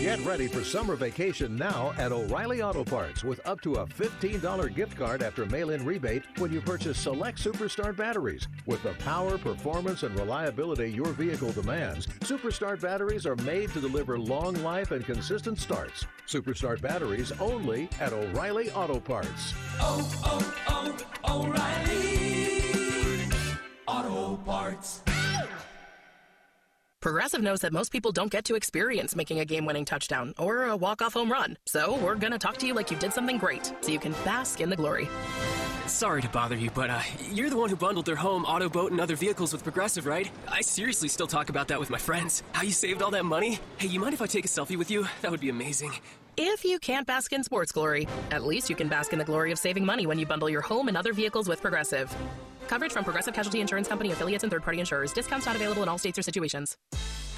Speaker 14: Get ready for summer vacation now at O'Reilly Auto Parts with up to a $15 gift card after mail in rebate when you purchase select Superstart batteries. With the power, performance, and reliability your vehicle demands, Superstart batteries are made to deliver long life and consistent starts. Superstart batteries only at O'Reilly Auto Parts.
Speaker 15: oh, oh, O'Reilly Auto Parts.
Speaker 21: Progressive knows that most people don't get to experience making a game winning touchdown or a walk off home run. So we're going to talk to you like you did something great so you can bask in the glory.
Speaker 22: Sorry to bother you, but uh, you're the one who bundled their home, auto, boat, and other vehicles with Progressive, right? I seriously still talk about that with my friends. How you saved all that money? Hey, you mind if I take a selfie with you? That would be amazing.
Speaker 21: If you can't bask in sports glory, at least you can bask in the glory of saving money when you bundle your home and other vehicles with Progressive. Coverage from Progressive Casualty Insurance Company affiliates and third party insurers. Discounts not available in all states or situations.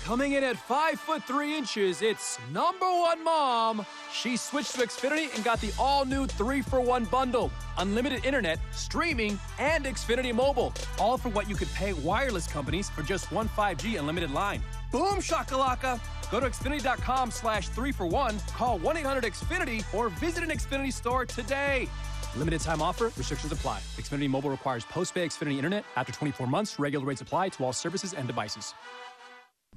Speaker 23: Coming in at five foot three inches, it's number one mom. She switched to Xfinity and got the all new three for one bundle unlimited internet, streaming, and Xfinity mobile. All for what you could pay wireless companies for just one 5G unlimited line. Boom shakalaka! Go to Xfinity.com slash three for one, call 1 800 Xfinity, or visit an Xfinity store today. Limited time offer, restrictions apply. Xfinity Mobile requires post pay Xfinity Internet. After 24 months, regular rates apply to all services and devices.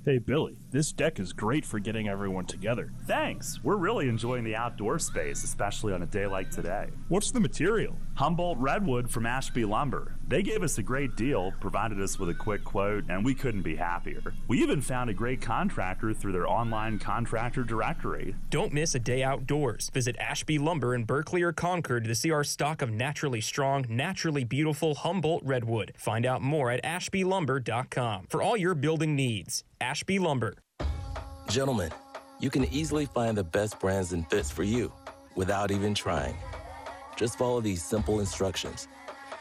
Speaker 12: Hey, Billy, this deck is great for getting everyone together.
Speaker 13: Thanks. We're really enjoying the outdoor space, especially on a day like today.
Speaker 12: What's the material?
Speaker 13: Humboldt Redwood from Ashby Lumber. They gave us a great deal, provided us with a quick quote, and we couldn't be happier. We even found a great contractor through their online contractor directory.
Speaker 11: Don't miss a day outdoors. Visit Ashby Lumber in Berkeley or Concord to see our stock of naturally strong, naturally beautiful Humboldt redwood. Find out more at ashbylumber.com for all your building needs. Ashby Lumber.
Speaker 24: Gentlemen, you can easily find the best brands and fits for you without even trying. Just follow these simple instructions.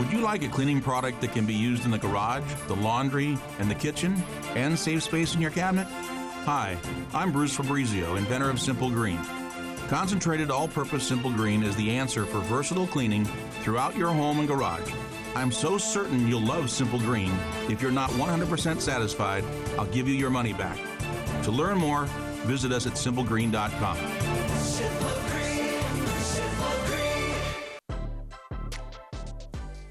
Speaker 25: Would you like a cleaning product that can be used in the garage, the laundry, and the kitchen, and save space in your cabinet? Hi, I'm Bruce Fabrizio, inventor of Simple Green. Concentrated all purpose Simple Green is the answer for versatile cleaning throughout your home and garage. I'm so certain you'll love Simple Green. If you're not 100% satisfied, I'll give you your money back. To learn more, visit us at simplegreen.com.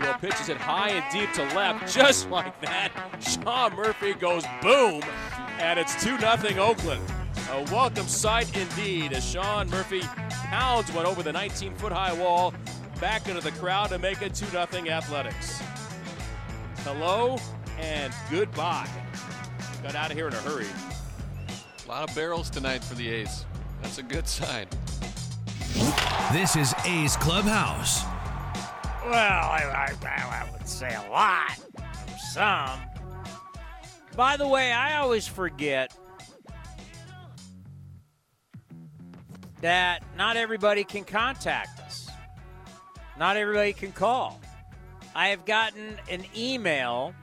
Speaker 3: Well, pitches it high and deep to left, just like that. Sean Murphy goes boom, and it's 2 0 Oakland. A welcome sight indeed as Sean Murphy pounds one over the 19 foot high wall back into the crowd to make it 2 0 Athletics. Hello and goodbye. Got out of here in a hurry.
Speaker 26: A lot of barrels tonight for the A's. That's a good sign.
Speaker 27: This is A's Clubhouse.
Speaker 5: Well, I, I, I would say a lot. Some. By the way, I always forget that not everybody can contact us. Not everybody can call. I have gotten an email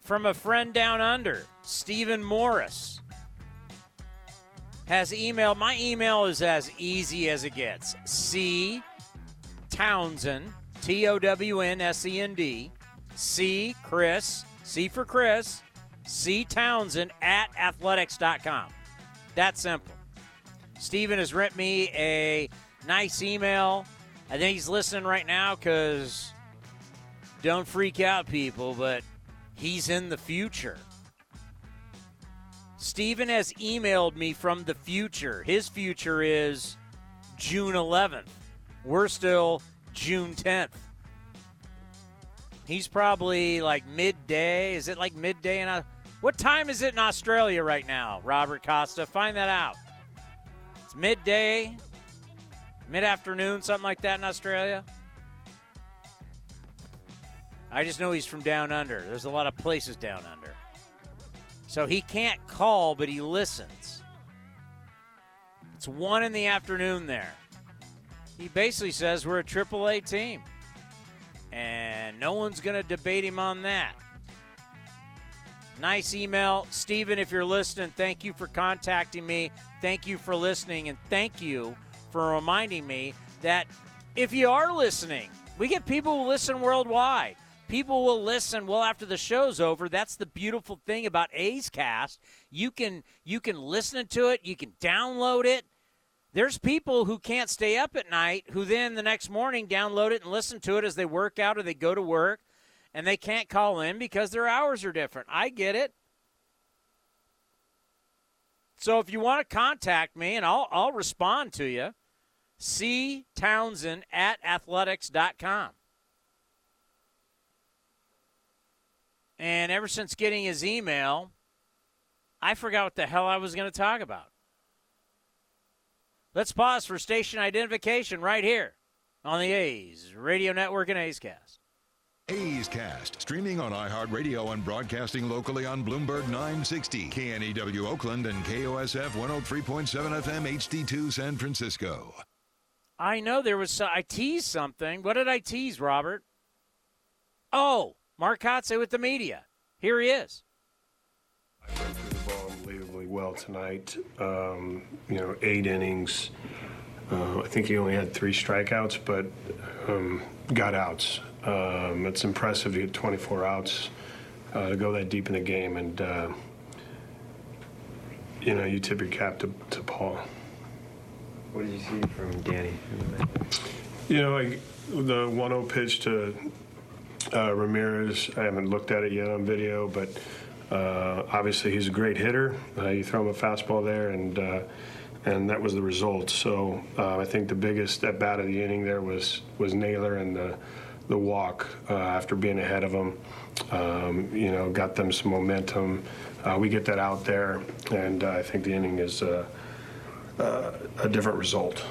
Speaker 5: from a friend down under, Stephen Morris. Has emailed. My email is as easy as it gets. C Townsend, T O W N S E N D, C Chris, C for Chris, C Townsend at athletics.com. That simple. Stephen has written me a nice email. I think he's listening right now because don't freak out, people, but he's in the future. Stephen has emailed me from the future. His future is June 11th. We're still June 10th. He's probably like midday. Is it like midday? In a, what time is it in Australia right now, Robert Costa? Find that out. It's midday, mid afternoon, something like that in Australia. I just know he's from down under. There's a lot of places down under. So he can't call, but he listens. It's one in the afternoon there. He basically says we're a AAA team. And no one's going to debate him on that. Nice email. Stephen, if you're listening, thank you for contacting me. Thank you for listening. And thank you for reminding me that if you are listening, we get people who listen worldwide. People will listen well after the show's over. That's the beautiful thing about A's Cast. You can you can listen to it, you can download it. There's people who can't stay up at night who then the next morning download it and listen to it as they work out or they go to work and they can't call in because their hours are different. I get it. So if you want to contact me and I'll I'll respond to you, C Townsend at athletics.com. And ever since getting his email, I forgot what the hell I was going to talk about. Let's pause for station identification right here on the A's Radio Network and A's Cast.
Speaker 28: A's Cast, streaming on iHeartRadio and broadcasting locally on Bloomberg 960, KNEW Oakland, and KOSF 103.7 FM HD2 San Francisco.
Speaker 5: I know there was. I teased something. What did I tease, Robert? Oh, Mark Kotsay with the media. Here he is.
Speaker 29: Well tonight. Um, you know, eight innings. Uh, I think he only had three strikeouts, but um, got outs. Um, it's impressive to get 24 outs uh, to go that deep in the game, and uh, you know, you tip your cap to, to Paul.
Speaker 30: What did you see from Danny?
Speaker 29: You know, like the 1-0 pitch to uh, Ramirez. I haven't looked at it yet on video, but uh, obviously he's a great hitter. Uh, you throw him a fastball there, and uh, and that was the result. So uh, I think the biggest at bat of the inning there was was Naylor and the the walk uh, after being ahead of him. Um, you know, got them some momentum. Uh, we get that out there, and I think the inning is a different result.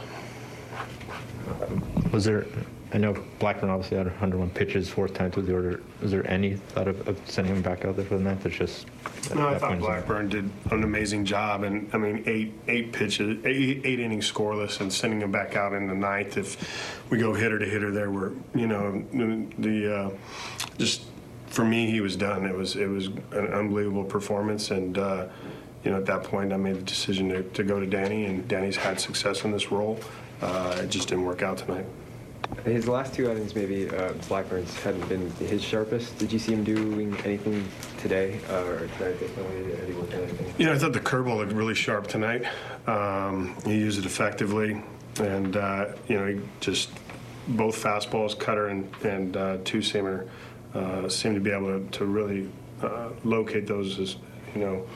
Speaker 30: Was there? I know Blackburn obviously had 101 pitches, fourth time through the order. Was there any thought of, of sending him back out there for the ninth? It's just.
Speaker 29: No, I thought Blackburn did an amazing job, and I mean, eight eight pitches, eight, eight innings scoreless, and sending him back out in the ninth. If we go hitter to hitter, there were you know the uh, just for me, he was done. It was it was an unbelievable performance, and uh, you know at that point, I made the decision to, to go to Dany, and Dany's had success in this role. Uh, it just didn't work out tonight.
Speaker 30: His last two outings, maybe uh, Blackburn's hadn't been his sharpest. Did you see him doing anything today uh, or tonight differently? Had he worked on anything?
Speaker 29: You know, I thought the curveball looked really sharp tonight. Um, he used it effectively, and uh, you know, he just both fastballs, cutter and and uh, two seamer, uh, seemed to be able to, to really uh, locate those as you know,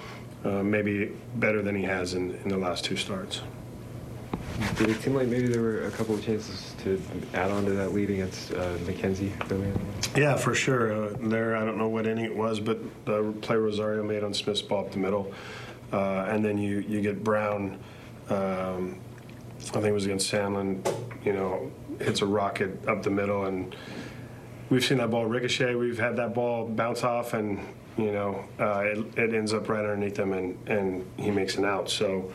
Speaker 29: uh, maybe better than he has in, in the last two starts.
Speaker 30: Did it seem like maybe there were a couple of chances to add on to that lead against uh, the-
Speaker 29: Yeah, for sure. Uh, there, I don't know what inning it was, but the play Rosario made on Smith's ball up the middle, uh, and then you you get Brown. Um, I think it was against Sandlin. You know, hits a rocket up the middle, and we've seen that ball ricochet. We've had that ball bounce off, and you know, uh, it, it ends up right underneath him, and and he makes an out. So.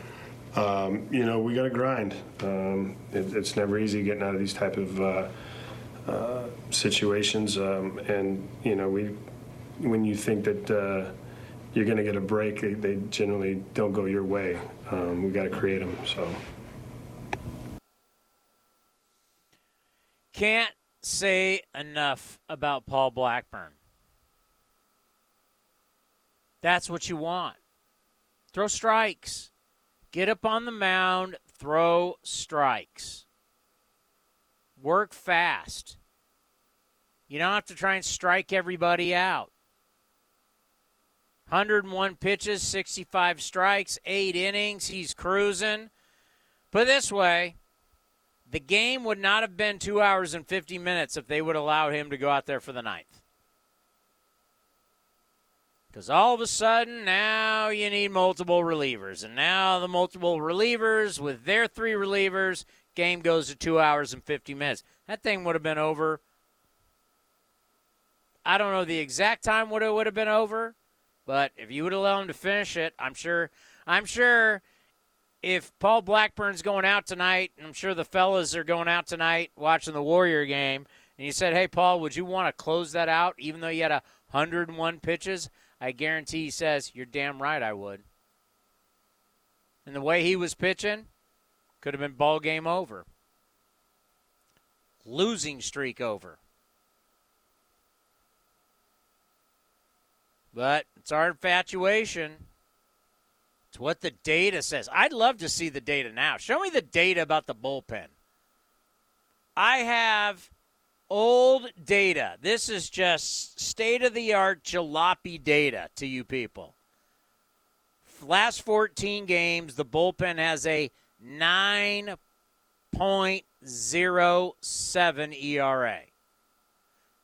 Speaker 29: Um, you know, we got to grind. Um, it, it's never easy getting out of these type of uh, uh, situations, um, and you know, we when you think that uh, you're going to get a break, they, they generally don't go your way. Um, we got to create them. So.
Speaker 5: Can't say enough about Paul Blackburn. That's what you want. Throw strikes. Get up on the mound, throw strikes. Work fast. You don't have to try and strike everybody out. 101 pitches, 65 strikes, eight innings. He's cruising. Put this way the game would not have been two hours and 50 minutes if they would allow him to go out there for the ninth. Because all of a sudden, now you need multiple relievers. And now the multiple relievers, with their three relievers, game goes to two hours and 50 minutes. That thing would have been over. I don't know the exact time what it would have been over, but if you would allowed him to finish it, I'm sure. I'm sure if Paul Blackburn's going out tonight, I'm sure the fellas are going out tonight watching the Warrior game, and you said, "Hey, Paul, would you want to close that out, even though you had a 101 pitches?" I guarantee he says, "You're damn right, I would." And the way he was pitching, could have been ball game over, losing streak over. But it's our infatuation. It's what the data says. I'd love to see the data now. Show me the data about the bullpen. I have old data. This is just state of the art jalopy data to you people. Last 14 games, the bullpen has a 9.07 ERA.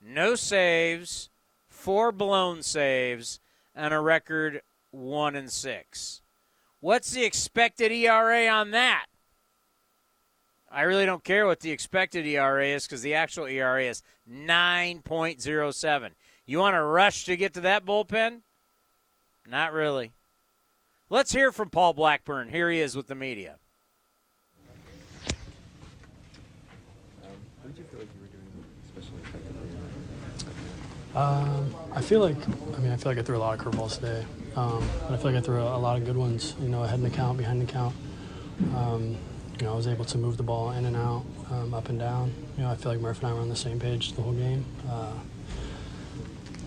Speaker 5: No saves, four blown saves, and a record one and six. What's the expected ERA on that? I really don't care what the expected ERA is because the actual ERA is 9.07. You want to rush to get to that bullpen? Not really. Let's hear from Paul Blackburn. Here he is with the media.
Speaker 30: How did you feel like you were doing especially effectively?
Speaker 31: Um, I feel like, I mean, I feel like I threw a lot of curveballs today.
Speaker 32: um, but I feel like I threw a, a lot of good ones. You know, ahead in the count, behind the count. Um, you know, I was able to move the ball in and out, um, up and down. You know, I feel like Murph and I were on the same page the whole game. Uh,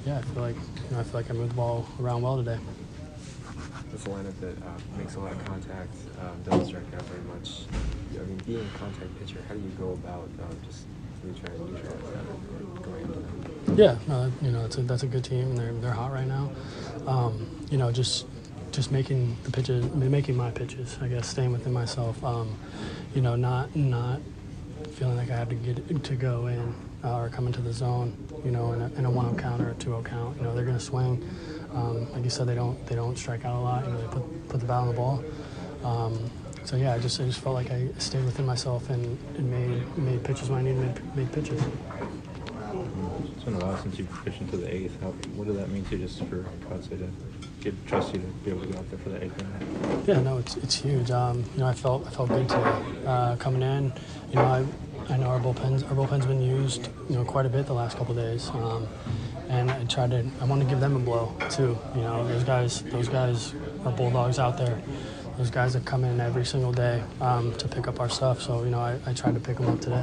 Speaker 32: yeah, I feel like you know, I feel like I moved the ball around well today.
Speaker 30: It's a lineup that uh, makes a lot of contact, um, doesn't strike out very much. I mean, being a contact pitcher, how do you go about um, just really trying to neutralize that going into that?
Speaker 32: Yeah, uh, you know, that's a, that's a good team, and they're they're hot right now. Um, you know, just just making the pitches, making my pitches. I guess staying within myself. Um, you know, not not feeling like I have to get to go in uh, or come into the zone. You know, in a, in a one-0 count or a 2-0 count. You know, they're going to swing. Um, like you said, they don't they don't strike out a lot. You know, they put put the bat on the ball. Um, so yeah, I just I just felt like I stayed within myself and, and made made pitches when I needed made, made pitches.
Speaker 31: It's been a while since you've pitched into the eighth. How, what does that mean to you just for God's sake get, trust you to be able to go out there for the eighth inning?
Speaker 32: Yeah, no, it's it's huge. Um, you know, I felt I felt good today uh, coming in. You know, I I know our bullpens our bullpen's been used you know quite a bit the last couple days. Um, and I tried to I want to give them a blow too. You know, those guys those guys are bulldogs out there. Those guys that come in every single day um, to pick up our stuff. So you know, I, I tried to pick them up today.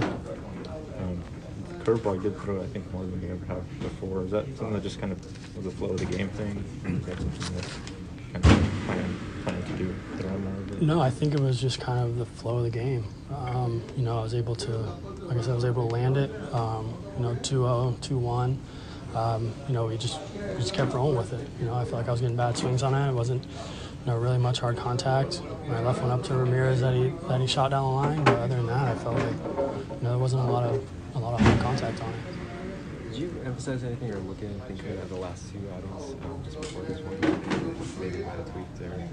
Speaker 31: Curveball you did throw, I think, more than you ever have before. Is that something that just kind of was a flow of the game thing? Is that something that kind of plan, plan to do?
Speaker 32: No, I think it was just kind of the flow of the game. Um, you know, I was able to, like I said, I was able to land it. Um, you know, 2-0, 2-1. Um, you know, we just we just kept rolling with it. You know, I felt like I was getting bad swings on it. It wasn't, you know, really much hard contact. When I left one up to Ramirez that he that he shot down the line. But other than that, I felt like, you know, there wasn't a lot of a lot of hard contact on it.
Speaker 30: Did you emphasize anything or look at anything good at the last two outings um, just before this one? Maybe might have tweaked there.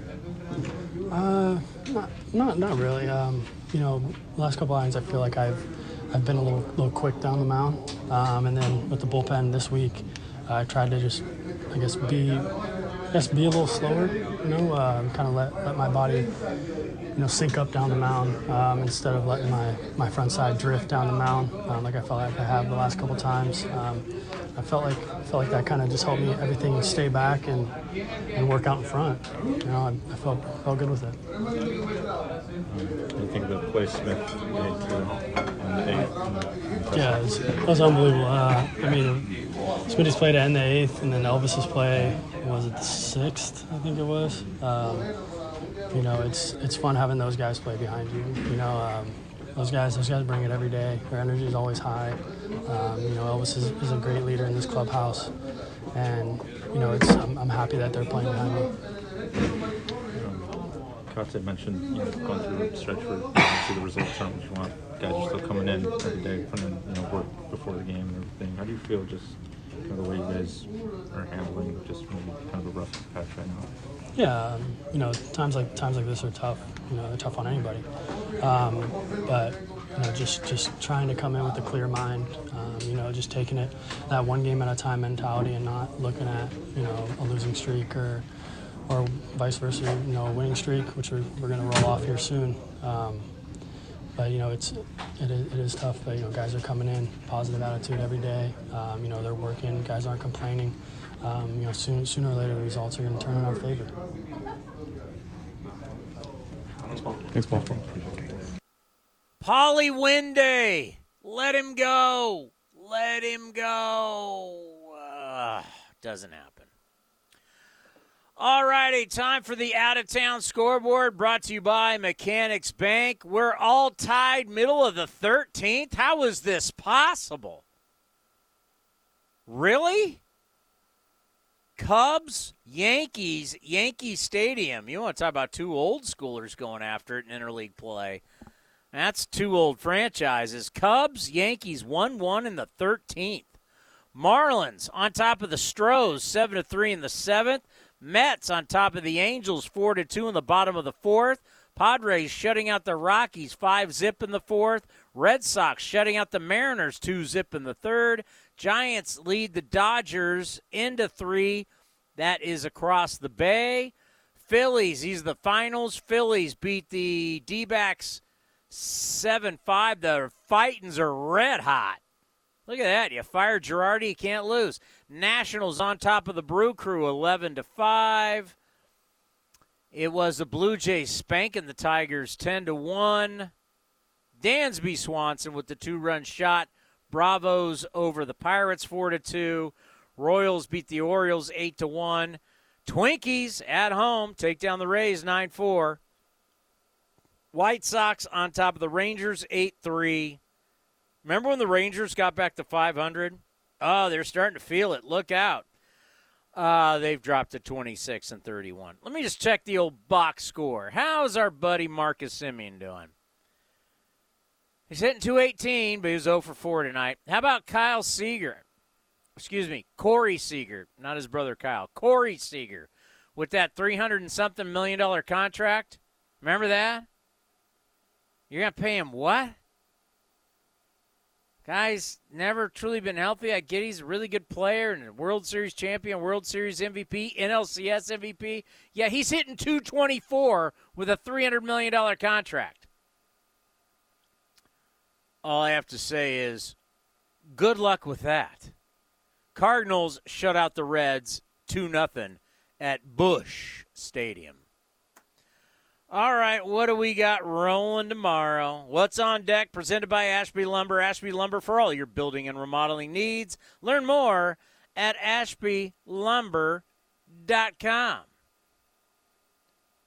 Speaker 32: Uh, not, not, not really. Um, you know, last couple lines, I feel like I've, I've been a little, little quick down the mound, um, and then with the bullpen this week, I tried to just, I guess, be, Guess, be a little slower. You know, uh, kind of let, let my body, you know, sink up down the mound um, instead of letting my, my front side drift down the mound um, like I felt like I have the last couple times. Um, I felt like felt like that kind of just helped me everything stay back and and work out in front. You know, I, I felt felt good with it.
Speaker 31: You think the play Smith made on the eighth?
Speaker 32: Yeah, it was, it was unbelievable. Uh, I mean, Smitty's play to end the eighth, and then Elvis's play was it the sixth? I think it was. Um, you know, it's it's fun having those guys play behind you. You know, um, those guys those guys bring it every day. Their energy is always high. Um, you know, Elvis is, is a great leader in this clubhouse, and you know, it's I'm, I'm happy that they're playing behind me.
Speaker 31: Kate mentioned you know, going through a stretch where you see the results aren't what you want. Guys are still coming in every day, putting in you know, work before the game and everything. How do you feel just the way you guys are handling just kind of a rough patch right now?
Speaker 32: Yeah, um, you know, times like times like this are tough. You know, they're tough on anybody. Um, but you know, just just trying to come in with a clear mind. Um, you know, just taking it that one game at a time mentality and not looking at you know a losing streak or or vice versa. You know, a winning streak, which we're, we're going to roll off here soon. Um, but you know, it's it is, it is tough. But you know, guys are coming in, positive attitude every day. Um, you know, they're working. Guys aren't complaining. Um, you know, soon, sooner or later, the results are going to turn in our favor.
Speaker 31: Thanks, Paul.
Speaker 5: Polly Winday, let him go. Let him go. Uh, doesn't happen. All righty, time for the out of town scoreboard brought to you by Mechanics Bank. We're all tied middle of the 13th. How is this possible? Really? Cubs, Yankees, Yankee Stadium. You want to talk about two old schoolers going after it in interleague play. That's two old franchises. Cubs, Yankees, 1 1 in the 13th. Marlins on top of the Stros, 7 to 3 in the 7th. Mets on top of the Angels, 4 to 2 in the bottom of the 4th. Padres shutting out the Rockies, 5 zip in the 4th. Red Sox shutting out the Mariners, 2 zip in the 3rd. Giants lead the Dodgers into 3. That is across the bay. Phillies, these are the finals. Phillies beat the D backs 7 5. The Fightins are red hot. Look at that. You fire Girardi, you can't lose. Nationals on top of the Brew Crew 11 to 5. It was the Blue Jays spanking the Tigers 10 to 1. Dansby Swanson with the two-run shot. Bravos over the Pirates 4 to 2. Royals beat the Orioles 8 to 1. Twinkies at home take down the Rays 9-4. White Sox on top of the Rangers 8-3. Remember when the Rangers got back to 500? Oh, they're starting to feel it. Look out. Uh, they've dropped to 26 and 31. Let me just check the old box score. How's our buddy Marcus Semien doing? He's hitting 218, but he was 0 for 4 tonight. How about Kyle Seager? Excuse me, Corey Seager, not his brother Kyle. Corey Seager with that 300 and something million dollar contract. Remember that? You're going to pay him what? Guy's never truly been healthy. I get he's a really good player and a World Series champion, World Series MVP, NLCS MVP. Yeah, he's hitting 224 with a $300 million contract. All I have to say is good luck with that. Cardinals shut out the Reds 2 0 at Busch Stadium. All right, what do we got rolling tomorrow? What's on deck? Presented by Ashby Lumber. Ashby Lumber for all your building and remodeling needs. Learn more at ashbylumber.com.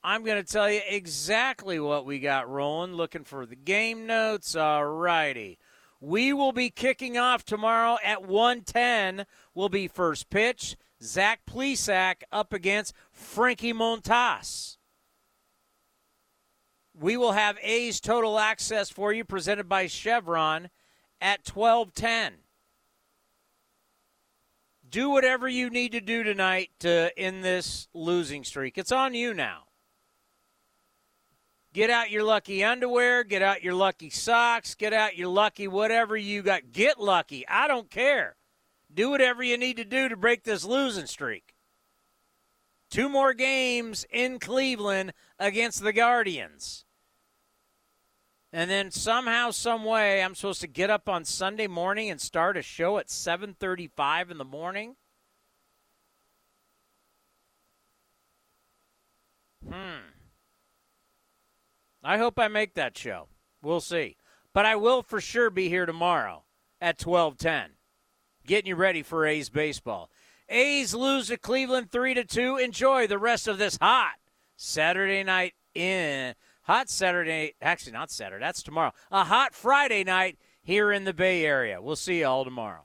Speaker 5: I'm going to tell you exactly what we got rolling. Looking for the game notes. All righty. We will be kicking off tomorrow at 110. Will be first pitch. Zach Plesac up against Frankie Montas. We will have A's Total Access for you presented by Chevron at 1210. Do whatever you need to do tonight to end this losing streak. It's on you now. Get out your lucky underwear, get out your lucky socks, get out your lucky whatever you got. Get lucky. I don't care. Do whatever you need to do to break this losing streak. Two more games in Cleveland against the Guardians. And then somehow, some way, I'm supposed to get up on Sunday morning and start a show at 7:35 in the morning. Hmm. I hope I make that show. We'll see. But I will for sure be here tomorrow at 12:10, getting you ready for A's baseball. A's lose to Cleveland 3 to 2. Enjoy the rest of this hot Saturday night in hot Saturday, actually not Saturday, that's tomorrow. A hot Friday night here in the Bay Area. We'll see you all tomorrow.